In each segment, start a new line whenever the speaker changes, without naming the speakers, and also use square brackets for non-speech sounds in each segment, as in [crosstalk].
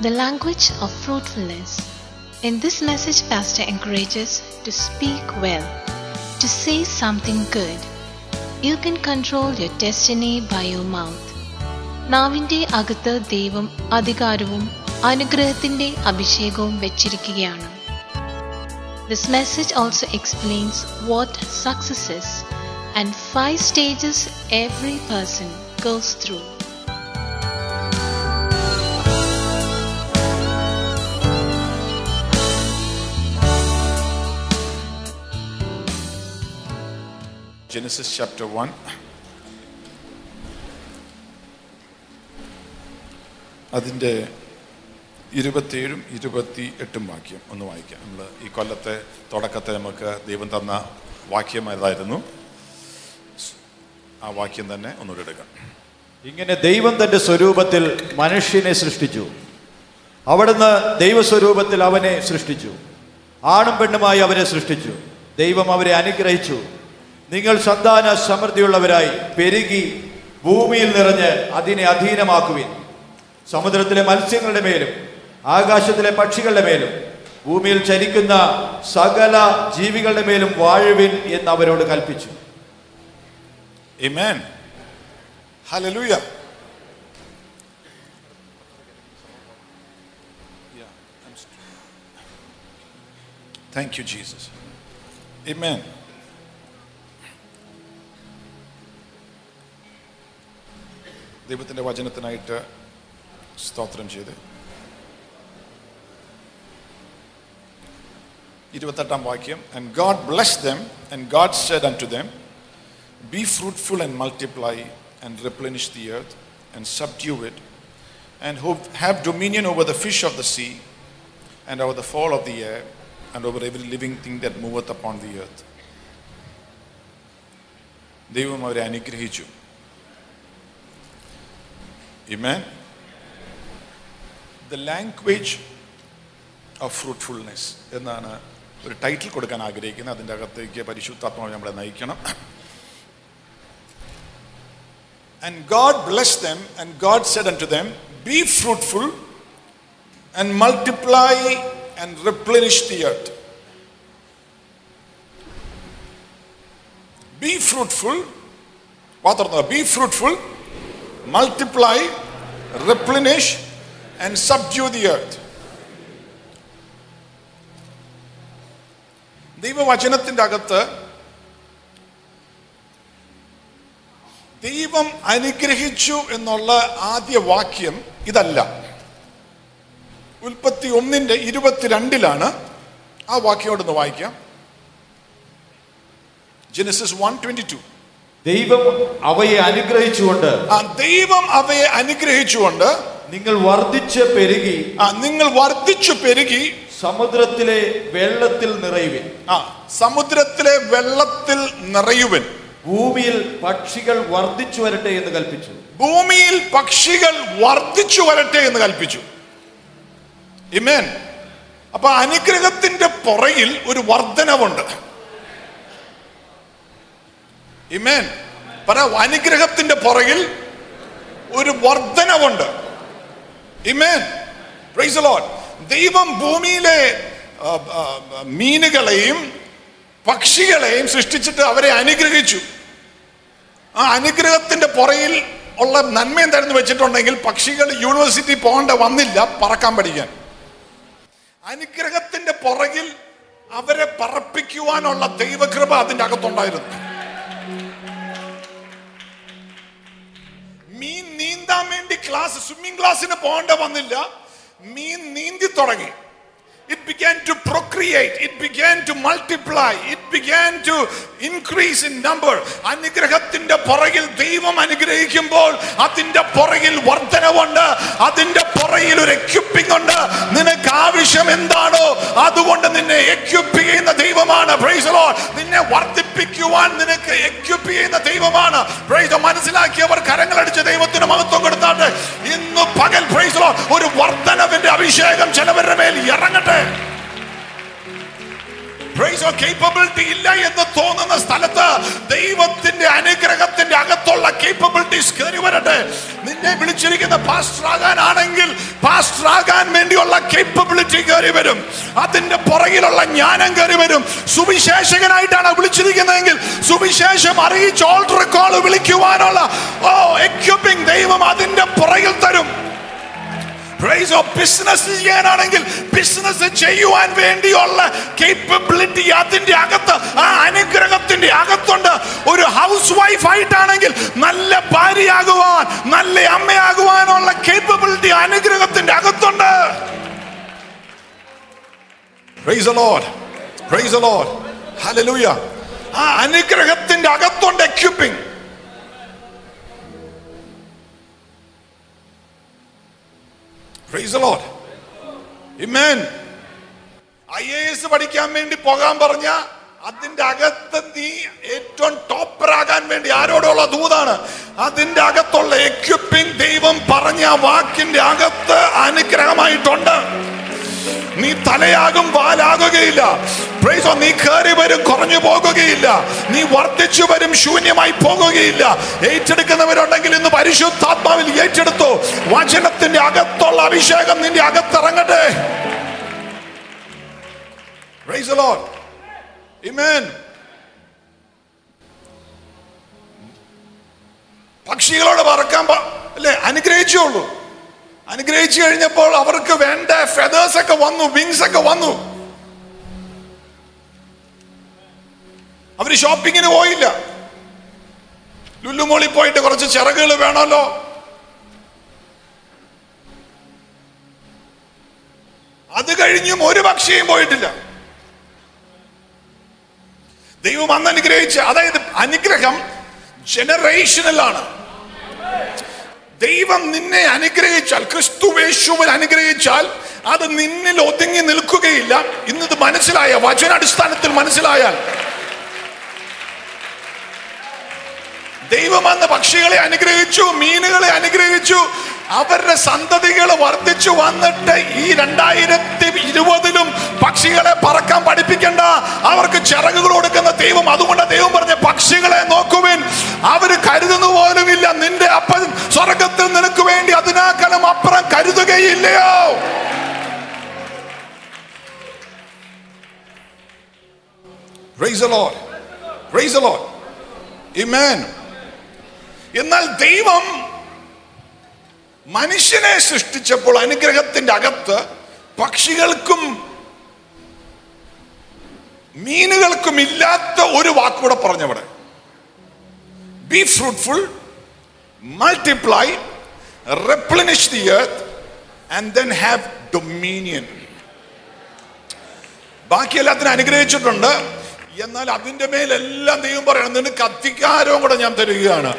The language of fruitfulness. In this message, Pastor encourages to speak well, to say something good. You can control your destiny by your mouth. നാവിൻ്റെ അകത്ത് ദൈവം അധികാരവും അനുഗ്രഹത്തിൻ്റെ അഭിഷേകവും വെച്ചിരിക്കുകയാണ് this message also explains what success is and five stages every person goes through
Genesis chapter 1. അതിന്റെ ഇരുപത്തിയേഴും ഇരുപത്തി എട്ടും വാക്യം ഒന്ന് വായിക്കാം. നമ്മൾ ഈ കൊല്ലത്തെ തുടക്കത്തെ നമുക്ക് ദൈവം തന്ന വാക്യം ഏതായിരുന്നു? ആ വാക്യം തന്നെ ഒന്നുകൂടെ എടുക്കാം.
ഇങ്ങനെ ദൈവം തന്റെ സ്വരൂപത്തിൽ മനുഷ്യനെ സൃഷ്ടിച്ചു. അവിടുന്ന് ദൈവസ്വരൂപത്തിൽ അവനെ സൃഷ്ടിച്ചു. ആണും പെണ്ണുമായി അവരെ സൃഷ്ടിച്ചു. ദൈവം അവരെ അനുഗ്രഹിച്ചു. നിങ്ങൾ സന്താന സമൃദ്ധിയുള്ളവരായി പെരുകി ഭൂമിയിൽ നിറഞ്ഞ് അതിനെ അധീനമാക്കുവിൻ സമുദ്രത്തിലെ മത്സ്യങ്ങളുടെ മേലും ആകാശത്തിലെ പക്ഷികളുടെ മേലും ഭൂമിയിൽ ചലിക്കുന്ന സകല ജീവികളുടെ മേലും വാഴുവിൻ എന്ന് അവരോട് കൽപ്പിച്ചു.
Hallelujah. Yeah, I'm Thank you, Jesus. Amen. ദൈവത്തിന്റെ വചനത്തിനായിട്ട് സ്തോത്രം ചെയ്ത് ഇരുപത്തെട്ടാം വാക്യം and God bless them and God said unto them Be fruitful and multiply and replenish the earth and subdue it and ho- have dominion over the fish of the sea and over the fowl of the air and over every living thing that moveth upon the earth. ദൈവം അവരെ അനുഗ്രഹിച്ചു Amen. The language of fruitfulness എന്നാണ് ഒരു title കൊടുക്കാൻ ആഗ്രഹിക്കുന്നത് അതിന്റെ അകത്തേക്ക് പരിശുദ്ധാത്മാവ് നമ്മളെ നയിക്കണം God blessed them, and God said unto them, Be fruitful and multiply and replenish the earth. Be fruitful, what are the be fruitful, multiply, replenish, and subdue the earth. ദൈവവചനത്തിന്റെ അകത്ത് ദൈവം അനുഗ്രഹിച്ചു എന്നുള്ള ആദ്യ വാക്യം ഇതല്ല. ഉൽപ്പത്തി ഒന്നിന്റെ ഇരുപത്തിരണ്ടിലാണ് ആ വാക്യോടൊന്ന് വായിക്കാം. ജെനസിസ് വൺ ട്വന്റി ടു
ദൈവം അവയെ അനുഗ്രഹിച്ചുകൊണ്ട്
ആ ദൈവം അവയെ അനുഗ്രഹിച്ചുകൊണ്ട്
നിങ്ങൾ വർദ്ധിച്ച് പെരുകി
ആ നിങ്ങൾ വർദ്ധിച്ചു പെരുകി
സമുദ്രത്തിലെ വെള്ളത്തിൽ നിറയുവിൻ.
ആ സമുദ്രത്തിലെ വെള്ളത്തിൽ നിറയുവൻ.
ഭൂമിയിൽ പക്ഷികൾ വർദ്ധിച്ചു വരട്ടെ എന്ന് കൽപ്പിച്ചു.
ഭൂമിയിൽ പക്ഷികൾ വർദ്ധിച്ചു വരട്ടെ എന്ന് കൽപ്പിച്ചു. ഇമേൻ അപ്പൊ അനുഗ്രഹത്തിന്റെ പുറയിൽ ഒരു വർധനവുണ്ട് ഇമേൻ പറ അനുഗ്രഹത്തിന്റെ പുറകിൽ ഒരു വർധനവുണ്ട് ഇമേൻ പ്രൈസ് ദൈവം ഭൂമിയിലെ മീനുകളെയും പക്ഷികളെയും സൃഷ്ടിച്ചിട്ട് അവരെ അനുഗ്രഹിച്ചു. ആ അനുഗ്രഹത്തിന്റെ പുറയിൽ ഉള്ള നന്മ എന്തായിരുന്നു വെച്ചിട്ടുണ്ടെങ്കിൽ പക്ഷികൾ യൂണിവേഴ്സിറ്റി പോകേണ്ട വന്നില്ല പറക്കാൻ പഠിക്കാൻ. അനുഗ്രഹത്തിന്റെ പുറകിൽ അവരെ പറപ്പിക്കുവാനുള്ള ദൈവകൃപ അതിന്റെ അകത്തുണ്ടായിരുന്നു. മീൻ നീന്താൻ വേണ്ടി ക്ലാസ് സ്വിമ്മിംഗ് ക്ലാസ്സിന് പോകേണ്ട വന്നില്ല. മീൻ നീന്തി തുടങ്ങി. It began to procreate it began to multiply it began to increase in number അനുഗ്രഹത്തിന്റെ പുറകിൽ ദൈവം അനുഗ്രഹിക്കുമ്പോൾ അതിന്റെ പുറകിൽ വർധനവുണ്ട് അതിന്റെ പുറകിൽ ഒരു എക്യുപ്പിംഗ് ഉണ്ട്. നിനക്ക് ആവശ്യം എന്താണോ അതുകൊണ്ട് നിന്നെ എക്യുപ്പ് ചെയ്യുന്ന ദൈവമാണ്. നിന്നെ വർദ്ധിപ്പിക്കുവാൻ നിനക്ക് എക്യുപ്പ് ചെയ്യുന്ന ദൈവമാണ്. മനസ്സിലാക്കിയവർ കരങ്ങളടിച്ച് ദൈവത്തിന് മഹത്വം കൊടുത്താണ്ട് ഇന്ന് പകൽ. ഒരു വർധനവിന്റെ അഭിഷേകം ചിലവരുടെ മേൽ ഇറങ്ങട്ടെ. കേപ്പബിലിറ്റി ഇല്ല എന്ന് തോന്നുന്ന സ്ഥലത്ത് ദൈവത്തിന്റെ അനുഗ്രഹത്തിന്റെ അകത്തുള്ള കേപ്പബിലിറ്റീസ് കയറി വരട്ടെ. നിന്നെ വിളിച്ചിരിക്കുന്ന പാസ്റ്റർ ആകാനാണെങ്കിൽ പാസ്റ്റർ ആകാൻ വേണ്ടിയുള്ള കേപ്പബിലിറ്റി കയറി വരും. അതിന്റെ പുറകിലുള്ള ജ്ഞാനം കയറി വരും. സുവിശേഷകനായിട്ടാണ് വിളിച്ചിരിക്കുന്നതെങ്കിൽ സുവിശേഷം അറിയിച്ച് ഓൾട്ടർ കോൾ വിളിക്കുവാനുള്ള ഓ എക്യുപ്പിംഗ് ദൈവം അതിന്റെ പുറകിൽ തരും. പ്രൈസ് ഓഫ് ബിസിനസ് ചെയ്യാനാണെങ്കിൽ ബിസിനസ് ചെയ്യുവാൻ വേണ്ടിയുള്ള കേപ്പബിലിറ്റി അതിന്റെ അകത്ത് ആ അനുഗ്രഹത്തിന്റെ അകത്തുണ്ട്. ഒരു ഹൗസ് വൈഫ് ആയിട്ടാണെങ്കിൽ നല്ല ഭാര്യയാകുവാൻ നല്ല അമ്മയാകുവാനുള്ള കേപ്പബിലിറ്റി അനുഗ്രഹത്തിന്റെ അകത്തുണ്ട്. ആ അനുഗ്രഹത്തിന്റെ അകത്തുണ്ട് equipping Praise Lord. Amen. I A S പഠിക്കാൻ വേണ്ടി പോകാൻ പറഞ്ഞ അതിന്റെ അകത്ത് നീ ഏറ്റവും ടോപ്പറാകാൻ വേണ്ടി ആരോടുള്ള ദൂതാണ് അതിന്റെ അകത്തുള്ള എക്യുപ്പിംഗ് ദൈവം പറഞ്ഞ വാക്കിന്റെ അകത്ത് അനുഗ്രഹമായിട്ടുണ്ട് നീ തലയാകും the നീ കയറി വരും കുറഞ്ഞു പോകുകയില്ല. നീ വർദ്ധിച്ചു വരും ശൂന്യമായി പോകുകയില്ല. ഏറ്റെടുക്കുന്നവരുണ്ടെങ്കിൽ ഇന്ന് പരിശുദ്ധാത്മാവിൽ ഏറ്റെടുത്തു. വചനത്തിന്റെ അകത്തുള്ള അഭിഷേകം നിന്റെ അകത്തിറങ്ങട്ടെ. Amen. പക്ഷികളോട് പറക്കാൻ അല്ലേ അല്ലേ അനുഗ്രഹിച്ചുള്ളൂ അനുഗ്രഹിച്ചു കഴിഞ്ഞപ്പോൾ അവർക്ക് വേണ്ട ഫെദേഴ്സ് ഒക്കെ വന്നു വിങ്സ് ഒക്കെ വന്നു. അവർ ഷോപ്പിങ്ങിന് പോയില്ല. ലുല്ലുമോളി പോയിട്ട് കുറച്ച് ചിറകുകൾ വേണമല്ലോ. അത് കഴിഞ്ഞും ഒരു പക്ഷിയും പോയിട്ടില്ല. ദൈവം അന്ന് അനുഗ്രഹിച്ച അതായത് അനുഗ്രഹം ജനറേഷനിലാണ് ദൈവം നിന്നെ അനുഗ്രഹിച്ചാൽ ക്രിസ്തുവേശുവിൽ അനുഗ്രഹിച്ചാൽ അത് നിന്നിൽ ഒതുങ്ങി നിൽക്കുകയില്ല. ഇന്നത് മനസ്സിലായ വചനാടിസ്ഥാനത്തിൽ മനസ്സിലായാൽ. ദൈവം അന്ന് പക്ഷികളെ അനുഗ്രഹിച്ചു മീനുകളെ അനുഗ്രഹിച്ചു അവരുടെ സന്തതികൾ വർദ്ധിച്ചു വന്നിട്ട് ഈ രണ്ടായിരത്തി ഇരുപതിലും പക്ഷികളെ പറക്കാൻ പഠിപ്പിക്കണ്ട. അവർക്ക് ചിറകുകൾ കൊടുക്കുന്ന ദൈവം. അതുകൊണ്ട് ദൈവം പറഞ്ഞ പക്ഷികളെ നോക്കുവിൻ. അവർ കരുതുന്ന ഇല്ല. നിന്റെ അപ്പൻ സ്വർഗത്തിൽ നിനക്ക് വേണ്ടി അതിനാക്കലും അപ്പുറം കരുതുകയില്ലയോ. എന്നാൽ ദൈവം മനുഷ്യനെ സൃഷ്ടിച്ചപ്പോൾ അനുഗ്രഹത്തിന്റെ അകത്ത് പക്ഷികൾക്കും മീനുകൾക്കും ഇല്ലാത്ത ഒരു വാക്കൂടെ പറഞ്ഞവിടെ. Be fruitful multiply replenish the earth and then have dominion ബാക്കി എല്ലാത്തിനും അനുഗ്രഹിച്ചിട്ടുണ്ട്. എന്നാൽ അതിന്റെ മേലെല്ലാം ദൈവം പറയണം നിനക്ക് അധികാരവും കൂടെ ഞാൻ തരികയാണ്.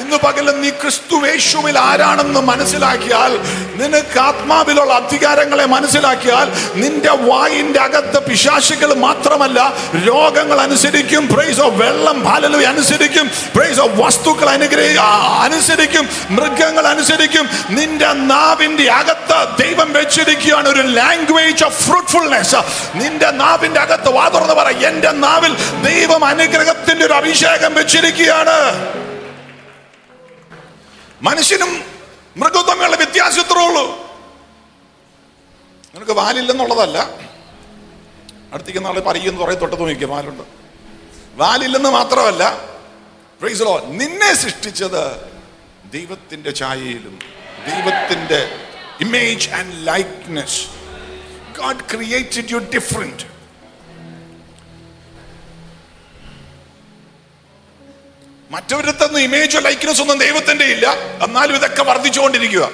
ഇന്ന് പകലും നീ ക്രിസ്തു ക്രിസ്തുവേശുവിൽ ആരാണെന്ന് മനസ്സിലാക്കിയാൽ നിനക്ക് ആത്മാവിലുള്ള അധികാരങ്ങളെ മനസ്സിലാക്കിയാൽ നിന്റെ വായിന്റെ അകത്ത് പിശാശുകൾ മാത്രമല്ല രോഗങ്ങൾ അനുസരിക്കും പ്രൈസ് ഓഫ് വെള്ളം ഫലലു അനുസരിക്കും പ്രൈസ് ഓഫ് വസ്തുക്കൾ അനുഗ്രഹി അനുസരിക്കും മൃഗങ്ങൾ അനുസരിക്കും. നിന്റെ നാവിന്റെ അകത്ത് ദൈവം വെച്ചിരിക്കുകയാണ് ഒരു ലാംഗ്വേജ് ഓഫ് ഫ്രൂട്ട്ഫുൾനെസ് നിന്റെ നാവിന്റെ അകത്ത് വാതുറന്ന് പറ എന്റെ നാവിൽ ദൈവം അനുഗ്രഹത്തിന്റെ ഒരു അഭിഷേകം വെച്ചിരിക്കുകയാണ്. മനുഷ്യനും മൃഗവും തമ്മിലുള്ള വ്യത്യാസം ഉള്ളൂ. നിനക്ക് വാലില്ലെന്നുള്ളതല്ല. അടുത്തേക്ക് നാളെ പറയുന്ന കുറേ തൊട്ട് നോക്കിയ വാലുണ്ട്. വാലില്ലെന്ന് മാത്രമല്ല പ്രൈസ് ലോ നിന്നെ സൃഷ്ടിച്ചത് ദൈവത്തിന്റെ ഛായയിലും ദൈവത്തിന്റെ image and likeness God created you different മറ്റൊരിടത്തൊന്നും image likeness ഒന്നും ദൈവത്തിന്റെ ഇല്ല. എന്നാലും ഇതൊക്കെ വർദ്ധിച്ചുകൊണ്ടിരിക്കുക.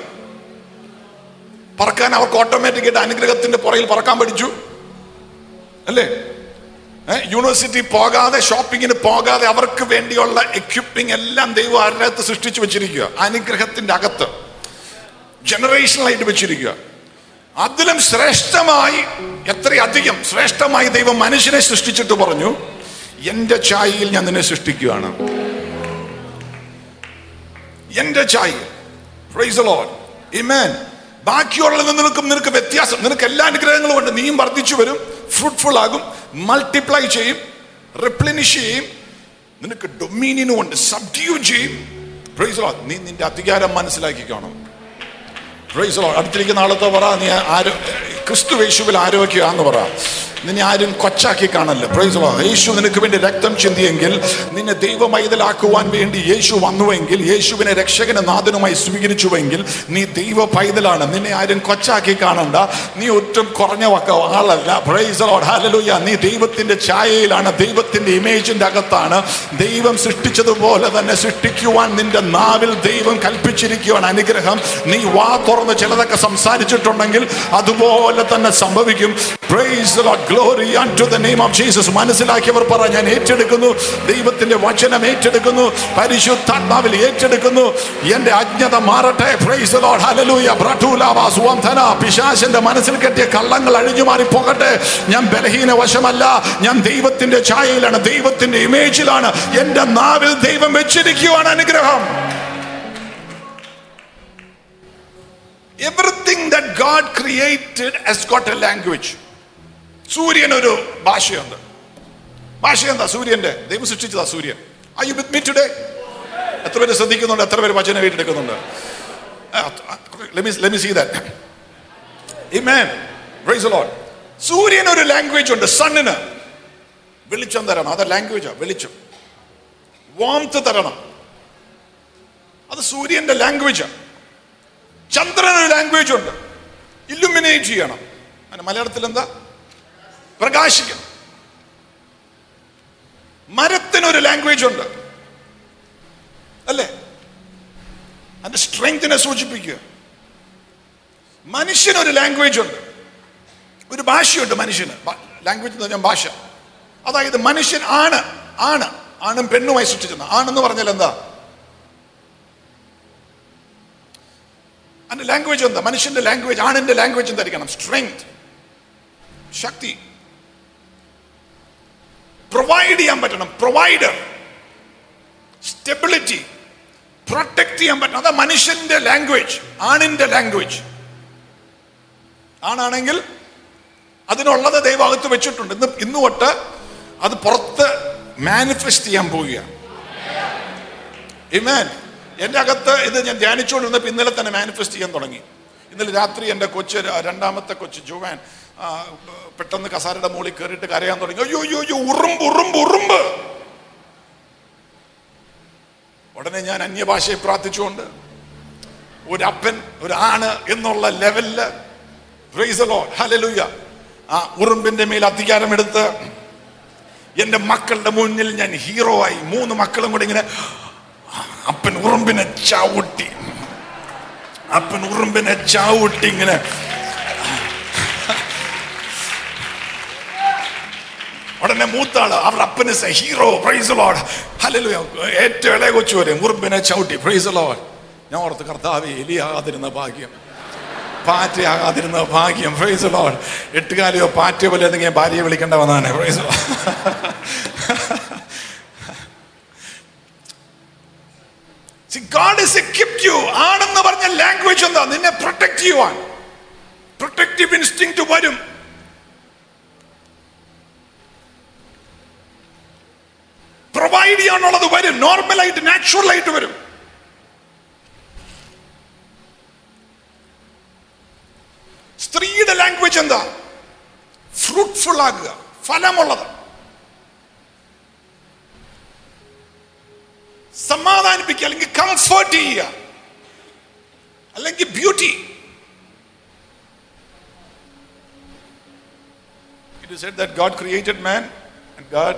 പറക്കാൻ അവർക്ക് ഓട്ടോമാറ്റിക് ആയിട്ട് അനുഗ്രഹത്തിന്റെ പുറയിൽ പറക്കാൻ പഠിച്ചു. അല്ലേ? യൂണിവേഴ്സിറ്റി പോകാതെ ഷോപ്പിങ്ങിന് പോകാതെ അവർക്ക് വേണ്ടിയുള്ള എക്യുപ്പിംഗ് എല്ലാം ദൈവം അതിനകത്ത് സൃഷ്ടിച്ചു വെച്ചിരിക്കുക. അനുഗ്രഹത്തിന്റെ അകത്ത്. ജനറേഷനായിട്ട് വെച്ചിരിക്കുക. അതിലും ശ്രേഷ്ഠമായി എത്രയധികം ശ്രേഷ്ഠമായി ദൈവം മനുഷ്യനെ സൃഷ്ടിച്ചിട്ട് പറഞ്ഞു എന്റെ ചായയിൽ ഞാൻ നിന്നെ സൃഷ്ടിക്കുകയാണ്. എന്റെ ചായ. പ്രൈസ് ലോഡ് ബാക്കിയുള്ളതിൽ നിനക്കും നിനക്ക് വ്യത്യാസം. നിനക്ക് എല്ലാ അനുഗ്രഹങ്ങളും ഉണ്ട്. നീയും വർദ്ധിച്ചു വരും. ഫ്രൂട്ട്ഫുൾ ആകും. മൾട്ടിപ്ലൈ ചെയ്യും. റിപ്ലിനിഷ് ചെയ്യും. നിനക്ക് ഡൊമീനിയനും ഉണ്ട്. സബ്ഡ്യൂ ചെയ്യും. നീ നിന്റെ അധികാരം മനസ്സിലാക്കി കാണും. അടുത്തിരിക്കുന്ന ആളത്തെ പറ. നീ ആരോ ക്രിസ്തു യേശുവിൽ ആരോഗ്യമാന്ന് പറ. നിന്നെ ആരും കൊച്ചാക്കി കാണല്ല. പ്രൈസ് യേശു നിനക്ക് വേണ്ടി രക്തം ചിന്തിയെങ്കിൽ നിന്നെ ദൈവമൈതലാക്കുവാൻ വേണ്ടി യേശു വന്നുവെങ്കിൽ യേശുവിനെ രക്ഷകന് നാഥനുമായി സ്വീകരിച്ചുവെങ്കിൽ നീ ദൈവ പൈതലാണ് നിന്നെ ആരും കൊച്ചാക്കി കാണണ്ട. നീ ഒട്ടും കുറഞ്ഞ വക്ക ആളല്ല. പ്രൈസ് നീ ദൈവത്തിന്റെ ഛായയിലാണ്. ദൈവത്തിന്റെ ഇമേജിന്റെ അകത്താണ്. ദൈവം സൃഷ്ടിച്ചതുപോലെ തന്നെ സൃഷ്ടിക്കുവാൻ നിന്റെ നാവിൽ ദൈവം കൽപ്പിച്ചിരിക്കുവാൻ അനുഗ്രഹം. നീ വാ തുറന്ന് ചിലതൊക്കെ സംസാരിച്ചിട്ടുണ്ടെങ്കിൽ അതുപോലെ തന്നെ സംഭവിക്കും. Praise glory name of Jesus മനസ്സിലാക്കിയവർ പറ ഞാൻ ഏറ്റെടുക്കുന്നു. ദൈവത്തിന്റെ വചനം ഏറ്റെടുക്കുന്നു. പരിശുദ്ധാത്മാവിൽ ഏറ്റെടുക്കുന്നു. എന്റെ അജ്ഞത മാറട്ടെ. പ്രൈസ് പിശാചിന്റെ മനസ്സിൽ കെട്ടിയ കള്ളങ്ങൾ അഴിഞ്ഞു മാറി പോകട്ടെ. ഞാൻ ബലഹീന വശമല്ല. ഞാൻ ദൈവത്തിന്റെ ഛായയിലാണ്. ദൈവത്തിന്റെ ഇമേജിലാണ് എന്റെ നാവിൽ ദൈവം വെച്ചിരിക്കുവാണ് അനുഗ്രഹം. Everything that God created has got a language. സൂര്യൻ ഒരു ഭാഷയുണ്ട്. ഭാഷ എന്താ സൂര്യന്റെ ദൈവം സൃഷ്ടിച്ചതാ സൂര്യൻ. I you with me today എത്ര പേര് ശ്രദ്ധിക്കുന്നുണ്ട്? എത്ര പേര് വചന വീട്ടിലെടുക്കുന്നുണ്ട് ദാറ്റ്. സൂര്യൻ ഒരു ലാംഗ്വേജ് ഉണ്ട്. സണ്ണിന് വെളിച്ചം തരണം. അത് ലാംഗ്വേജാ വെളിച്ചം. വാംത്ത് തരണം. അത് സൂര്യന്റെ ലാംഗ്വേജാ ചന്ദ്രന് ഒരു ലാംഗ്വേജ് ഉണ്ട്. ഇല്ലുമിനേറ്റ് ചെയ്യണം. അങ്ങനെ മലയാളത്തിൽ എന്താ പ്രകാശിക്കണം. മരത്തിനൊരു ലാംഗ്വേജ് ഉണ്ട്. അല്ലേ? അതിന്റെ സ്ട്രെങ്തിനെ സൂചിപ്പിക്കുക. മനുഷ്യനൊരു ലാംഗ്വേജ് ഉണ്ട്. ഒരു ഭാഷയുണ്ട് മനുഷ്യന്. ലാംഗ്വേജ് എന്ന് പറഞ്ഞാൽ ഭാഷ. അതായത് മനുഷ്യൻ ആണ് ആണ് ആണും പെണ്ണുമായി സൃഷ്ടിച്ചത്. ആണെന്ന് പറഞ്ഞാൽ എന്താ? അതിന്റെ ലാംഗ്വേജ് എന്താ മനുഷ്യന്റെ ലാംഗ്വേജ് ആണിന്റെ ലാംഗ്വേജ് എന്തായിരിക്കണം? സ്ട്രെങ്ത് ശക്തി. പ്രൊവൈഡ് ചെയ്യാൻ പറ്റണം. പ്രൊവൈഡർ സ്റ്റെബിലിറ്റി പ്രൊട്ടക്ട് ചെയ്യാൻ പറ്റണം. അതാ മനുഷ്യന്റെ ലാംഗ്വേജ് ആണിന്റെ ലാംഗ്വേജ് ആണാണെങ്കിൽ അതിനുള്ളത് ദൈവം വെച്ചിട്ടുണ്ട്. ഇന്ന് ഇന്ന് തൊട്ട് അത് പുറത്ത് മാനിഫെസ്റ്റ് ചെയ്യാൻ പോവുകയാണ്. ഇമേൻ എന്റെ അകത്ത് ഇത് ഞാൻ ധ്യാനിച്ചുകൊണ്ടിരുന്ന ഇന്നലെ തന്നെ മാനിഫെസ്റ്റ് ചെയ്യാൻ തുടങ്ങി. ഇന്നലെ രാത്രി എന്റെ കൊച്ച് രണ്ടാമത്തെ കൊച്ച് ജുവാൻ പെട്ടെന്ന് കസാരയുടെ മുകളിൽ കയറിയിട്ട് കരയാൻ തുടങ്ങി. അയ്യോ അയ്യോ അയ്യോ ഉറുമ്പ് ഉറുമ്പ് ഉറുമ്പ്. ഉടനെ ഞാൻ അന്യഭാഷയെ പ്രാർത്ഥിച്ചുകൊണ്ട് ഒരു അപ്പൻ ഒരു ആണ് എന്നുള്ള ലെവലിൽ ഹല്ലേലൂയ ആ ഉറുമ്പിന്റെ മേൽ അധികാരമെടുത്ത് എന്റെ മക്കളുടെ മുന്നിൽ ഞാൻ ഹീറോ ആയി. മൂന്ന് മക്കളും കൂടി ഇങ്ങനെ അപ്പൻ ഉറുമ്പിനെ ചവിട്ടി. അപ്പൻ ഉറുമ്പിനെ ചവിട്ടി ഇങ്ങനെ. ഉടനെ മൂത്താൾ അവർ അപ്പന് ഹീറോ പ്രൈസ് ലോഡ് ഹലോ ഏറ്റവും ഇളയ കൊച്ചു വരെ ഉറുമ്പിനെ ചവിട്ടി പ്രൈസ് ലോഡ് ഞാൻ ഓർത്ത് കർത്താവ് എലിയാകാതിരുന്ന ഭാഗ്യം. പാറ്റയാകാതിരുന്ന ഭാഗ്യം പ്രൈസ് ലോഡ് എട്ടുകാലിയോ പാറ്റ പോലെ എന്തെങ്കിലും ഭാര്യയെ വിളിക്കേണ്ട വന്നാണ് പ്രൈസ് See, Equipped ആണെന്ന് പറഞ്ഞ ലാംഗ്വേജ് എന്താ? നിന്നെ പ്രൊട്ടക്ട് ചെയ്യുവാൻ. പ്രൊട്ടക്റ്റീവ് ഇൻസ്റ്റിങ് വരും. പ്രൊവൈഡ് ചെയ്യാനുള്ളത് വരും. നോർമലായിട്ട് നാച്ചുറലായിട്ട് വരും. സ്ത്രീയുടെ ലാംഗ്വേജ് എന്താ? ഫ്രൂട്ട്ഫുൾ ആകുക. ഫലമുള്ളത്. സമാധാനിപ്പിക്കുക അല്ലെങ്കിൽ കംഫർട്ട് ചെയ്യുക അല്ലെങ്കിൽ beauty It is said that God created man and God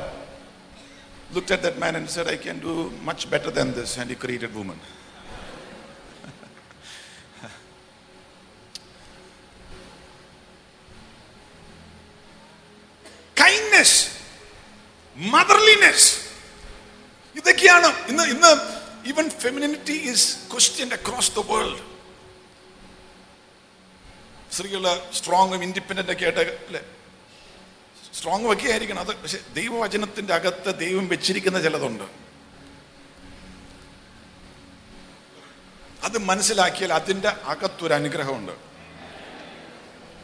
looked at that man and said, I can do much better than this. And he created woman. [laughs] kindness, motherliness. ഇതൊക്കെയാണ്. ഇന്ന് ഇന്ന് even femininity is question across the world സ്ത്രീകൾ സ്ട്രോങ്ങും independent ഒക്കെ ആയിട്ട് അല്ലേ? Strong ഒക്കെ ആയിരിക്കണം അത്. പക്ഷെ ദൈവവചനത്തിന്റെ അകത്ത് ദൈവം വെച്ചിരിക്കുന്ന ചിലതുണ്ട്. അത് മനസ്സിലാക്കിയാൽ അതിന്റെ അകത്തൊരു അനുഗ്രഹമുണ്ട്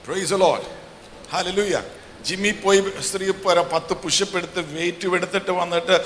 പ്രൈസ് ജിമ്മി പോയി സ്ത്രീ പത്ത് പുഷപ്പ് എടുത്ത് വെയിറ്റ് എടുത്തിട്ട് വന്നിട്ട്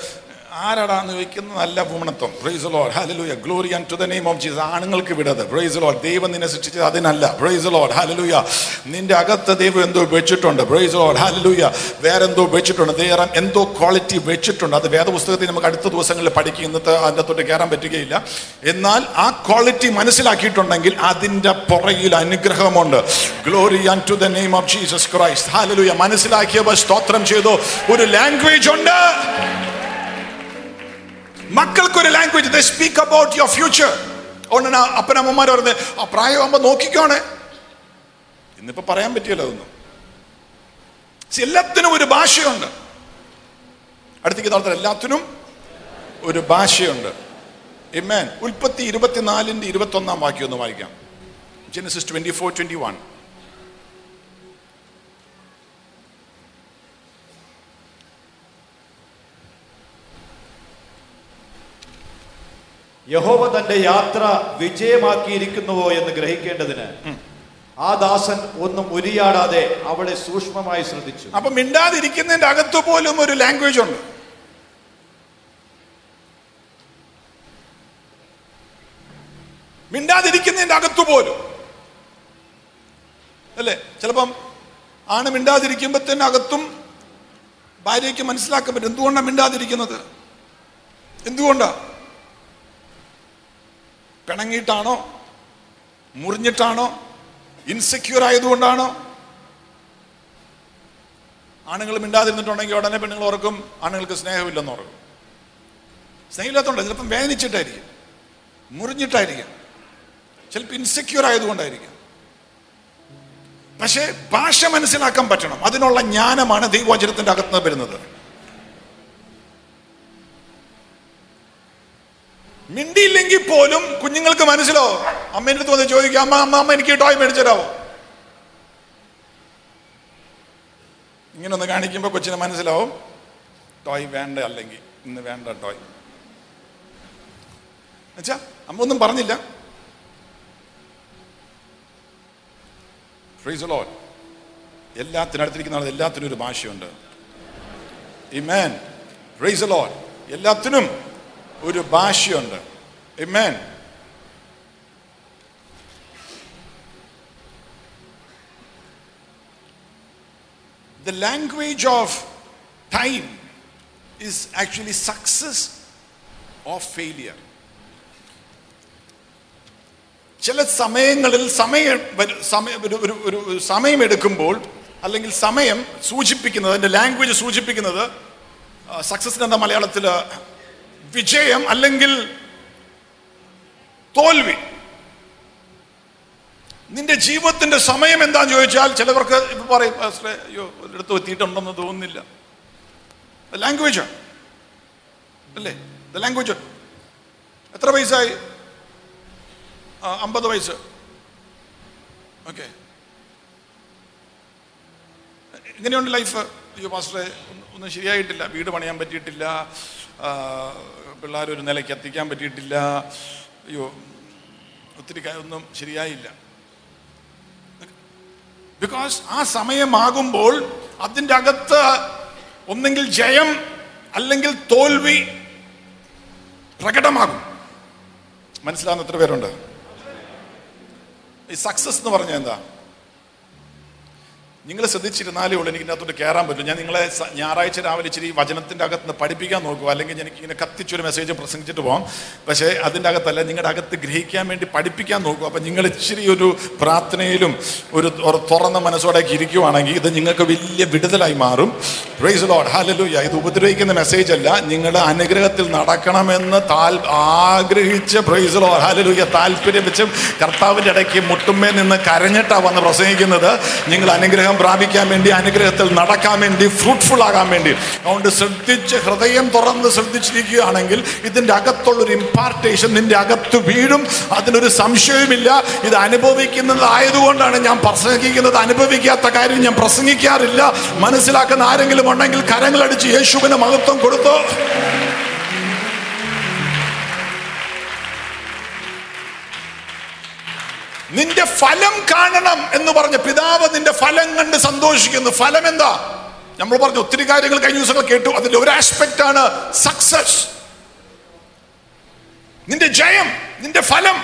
ആരാടാന്ന് ചോദിക്കുന്നത് നല്ല പൂമണത്വം praise Lord hallelujah glory and to the name of Jesus ആണുങ്ങൾക്ക് വിടത്. പ്രൈസ് ലോഡ് ദൈവം നിന്നെ സൃഷ്ടിച്ചത് അതിനല്ല. പ്രൈസ് ലോഡ് ഹാലലൂയ നിന്റെ അകത്ത് ദൈവം എന്തോ വെച്ചിട്ടുണ്ട്. പ്രൈസ് ലോഡ് ഹാലലൂയ വേറെ എന്തോ വെച്ചിട്ടുണ്ട്. വേറെ എന്തോ ക്വാളിറ്റി വെച്ചിട്ടുണ്ട്. അത് വേദപുസ്തകത്തിൽ നമുക്ക് അടുത്ത ദിവസങ്ങളിൽ പഠിക്കുക ഇന്നത്തെ അതിന്റെ തൊട്ട് കയറാൻ പറ്റുകയില്ല. എന്നാൽ ആ ക്വാളിറ്റി മനസ്സിലാക്കിയിട്ടുണ്ടെങ്കിൽ അതിന്റെ പുറകിൽ അനുഗ്രഹമുണ്ട്. Glory and to the name of Jesus Christ hallelujah മനസ്സിലാക്കിയവ സ്തോത്രം ചെയ്തു. ഒരു ലാംഗ്വേജ് ഉണ്ട്. മക്കൾക്കൊരു language the speak about your future അതുകൊണ്ടാണ് അപ്പനമ്മമാർ പറയുന്നത് ആ പ്രായമാകുമ്പോൾ നോക്കിക്കോണേ. ഇന്നിപ്പോ പറയാൻ പറ്റിയല്ലോ അതൊന്നും. എല്ലാത്തിനും ഒരു ഭാഷയുണ്ട്. അടുത്തേക്ക് നടത്തുന്ന എല്ലാത്തിനും ഒരു ഭാഷയുണ്ട്. ഇമേൻ ഉൽപ്പത്തി ഇരുപത്തിനാലിന്റെ ഇരുപത്തി ഒന്നാം വാക്യം ഒന്ന് വായിക്കാം. Genesis twenty four twenty one
യഹോവ തന്റെ യാത്ര വിജയമാക്കിയിരിക്കുന്നുവോ എന്ന് ഗ്രഹിക്കേണ്ടതിന് ആ ദാസൻ ഒന്നും ഉരിയാടാതെ അവളെ സൂക്ഷ്മമായി ശ്രദ്ധിച്ചു.
അപ്പൊ മിണ്ടാതിരിക്കുന്നതിന്റെ അകത്ത് പോലും ഒരു ലാംഗ്വേജ് ഉണ്ട്. മിണ്ടാതിരിക്കുന്നതിന്റെ അകത്തു പോലും. അല്ലേ? ചിലപ്പം ആണ് മിണ്ടാതിരിക്കുമ്പോഴത്തേന് അകത്തും ഭാര്യയ്ക്ക് മനസ്സിലാക്കാൻ പറ്റും. എന്തുകൊണ്ടാണ് മിണ്ടാതിരിക്കുന്നത്? എന്തുകൊണ്ടാ? പിണങ്ങിയിട്ടാണോ? മുറിഞ്ഞിട്ടാണോ? ഇൻസെക്യൂർ ആയതുകൊണ്ടാണോ? ആണുങ്ങൾ മിണ്ടാതിരുന്നിട്ടുണ്ടെങ്കിൽ ഉടനെ പെണ്ണുങ്ങൾ ഓർക്കും ആണുങ്ങൾക്ക് സ്നേഹമില്ലെന്ന് ഓർക്കും. സ്നേഹമില്ലാത്തതുകൊണ്ട് ചിലപ്പം വേദനിച്ചിട്ടായിരിക്കും മുറിഞ്ഞിട്ടായിരിക്കും. ചിലപ്പോൾ ഇൻസെക്യൂർ ആയതുകൊണ്ടായിരിക്കും. പക്ഷേ ഭാഷ മനസ്സിലാക്കാൻ പറ്റണം. അതിനുള്ള ജ്ഞാനമാണ് ദൈവവചനത്തിന്റെ അകത്തുനിന്ന് വരുന്നത്. മിണ്ടിയില്ലെങ്കിൽ പോലും കുഞ്ഞുങ്ങൾക്ക് മനസ്സിലാവും അമ്മേന്റെ അടുത്ത് വന്ന് ചോദിക്കാം അമ്മ അമ്മ അമ്മ എനിക്ക് ടോയ് മേടിച്ചു തരാമോ ഇങ്ങനെ ഒന്ന് കാണിക്കുമ്പോൾ കൊച്ചിന് മനസ്സിലാവും ടോയ് വേണ്ട അല്ലെങ്കിൽ ഇന്ന് വേണ്ട ടോയ്. എന്നുവെച്ചാ അമ്മ ഒന്നും പറഞ്ഞില്ല. The Lord. എല്ലാത്തിനും അടുത്തിരിക്കുന്ന എല്ലാത്തിനും ഒരു ഭാഷയുണ്ട്. ഈ മാൻ ലോഡ് എല്ലാത്തിനും. ഒരു ഭാഷയുണ്ട്. Amen The language of time is actually success or failure ചില സമയങ്ങളിൽ സമയം ഒരു ഒരു സമയം എടുക്കുമ്പോൾ അല്ലെങ്കിൽ സമയം സൂചിപ്പിക്കുന്നത് എന്റെ ലാംഗ്വേജ് സൂചിപ്പിക്കുന്നത് സക്സസിന് എന്താ മലയാളത്തിൽ വിജയം അല്ലെങ്കിൽ തോൽവി. നിന്റെ ജീവിതത്തിന്റെ സമയം എന്താന്ന് ചോദിച്ചാൽ ചിലവർക്ക് ഇപ്പൊ പറയും "പാസ്റ്ററെ, അയ്യോ ഒരിടത്ത് എത്തിയിട്ടുണ്ടെന്ന് തോന്നുന്നില്ല. ലാംഗ്വേജ് അല്ലേ? ലാംഗ്വേജ് എത്ര വയസ്സായി? അമ്പത് വയസ്സ്. ഓക്കെ. എങ്ങനെയുണ്ട് ലൈഫ്? അയ്യോ മാസ്റ്ററെ ഒന്നും ശരിയായിട്ടില്ല. വീട് പണിയാൻ പറ്റിയിട്ടില്ല. പിള്ളേർ ഒരു നിലയ്ക്ക് എത്തിക്കാൻ പറ്റിയിട്ടില്ല. അയ്യോ ഒത്തിരി ഒന്നും ശരിയായില്ല. ബിക്കോസ് ആ സമയമാകുമ്പോൾ അതിന്റെ അകത്ത് ഒന്നെങ്കിൽ ജയം അല്ലെങ്കിൽ തോൽവി പ്രകടമാകും. മനസ്സിലാവുന്ന എത്ര പേരുണ്ട്? ഈ സക്സസ് എന്ന് പറഞ്ഞാൽ എന്താ? നിങ്ങൾ ശ്രദ്ധിച്ചിരുന്നാലേ ഉള്ളൂ എനിക്ക് ഇതിനകത്തോട്ട് കയറാൻ പറ്റും. ഞാൻ നിങ്ങളെ ഞായറാഴ്ച രാവിലെ ഇച്ചിരി വചനത്തിന്റെ അകത്ത് നിന്ന് പഠിപ്പിക്കാൻ നോക്കുക അല്ലെങ്കിൽ എനിക്ക് ഇങ്ങനെ കത്തിച്ചൊരു മെസ്സേജ് പ്രസംഗിച്ചിട്ട് പോകാം പക്ഷേ അതിന്റെ അകത്തല്ല നിങ്ങളുടെ അകത്ത് ഗ്രഹിക്കാൻ വേണ്ടി പഠിപ്പിക്കാൻ നോക്കുക അപ്പം നിങ്ങൾ ഇച്ചിരി ഒരു പ്രാർത്ഥനയിലും ഒരു തുറന്ന മനസ്സോടേക്ക് ഇരിക്കുവാണെങ്കിൽ ഇത് നിങ്ങൾക്ക് വലിയ വിടുതലായി മാറും. പ്രൈസ് ലോഡ് ഹല്ലേലൂയ ഇത് ഉപദ്രവിക്കുന്ന മെസ്സേജ് അല്ല. നിങ്ങൾ അനുഗ്രഹത്തിൽ നടക്കണമെന്ന് താൽ ആഗ്രഹിച്ച് പ്രൈസ് ലോഡ് ഹല്ലേലൂയ താല്പര്യം വെച്ച് കർത്താവിന്റെ ഇടയ്ക്ക് മുട്ടുമേ നിന്ന് കരഞ്ഞിട്ടാണ് വന്ന് പ്രസംഗിക്കുന്നത്. നിങ്ങൾ അനുഗ്രഹം പ്രാപിക്കാൻ വേണ്ടി അനുഗ്രഹത്തിൽ നടക്കാൻ വേണ്ടി ഫ്രൂട്ട്ഫുൾ ആകാൻ വേണ്ടി. അതുകൊണ്ട് ശ്രദ്ധിച്ച് ഹൃദയം തുറന്ന് ശ്രദ്ധിച്ചിരിക്കുകയാണെങ്കിൽ ഇതിന്റെ അകത്തുള്ളൊരു ഇമ്പാർട്ടേഷൻ നിന്റെ അകത്ത് വീഴും. അതിനൊരു സംശയവുമില്ല. ഇത് അനുഭവിക്കുന്നത് ആയതുകൊണ്ടാണ് ഞാൻ പ്രസംഗിക്കുന്നത്. അനുഭവിക്കാത്ത കാര്യം ഞാൻ പ്രസംഗിക്കാറില്ല. മനസ്സിലാക്കുന്ന ആരെങ്കിലും ഉണ്ടെങ്കിൽ കരങ്ങളടിച്ച് യേശുവിന് മഹത്വം കൊടുത്തോ. നിന്റെ ഫലം കാണണം എന്ന് പറഞ്ഞ പിതാവ് നിന്റെ ഫലം കണ്ട് സന്തോഷിക്കുന്നു. ഫലം എന്താ നമ്മൾ പറഞ്ഞു ഒത്തിരി കാര്യങ്ങൾ കഴിഞ്ഞ ദിവസങ്ങൾ കേട്ടു. അതിന്റെ ഒരു ആസ്പെക്ട് ആണ് സക്സസ് നിന്റെ ജയം നിന്റെ ഫലം.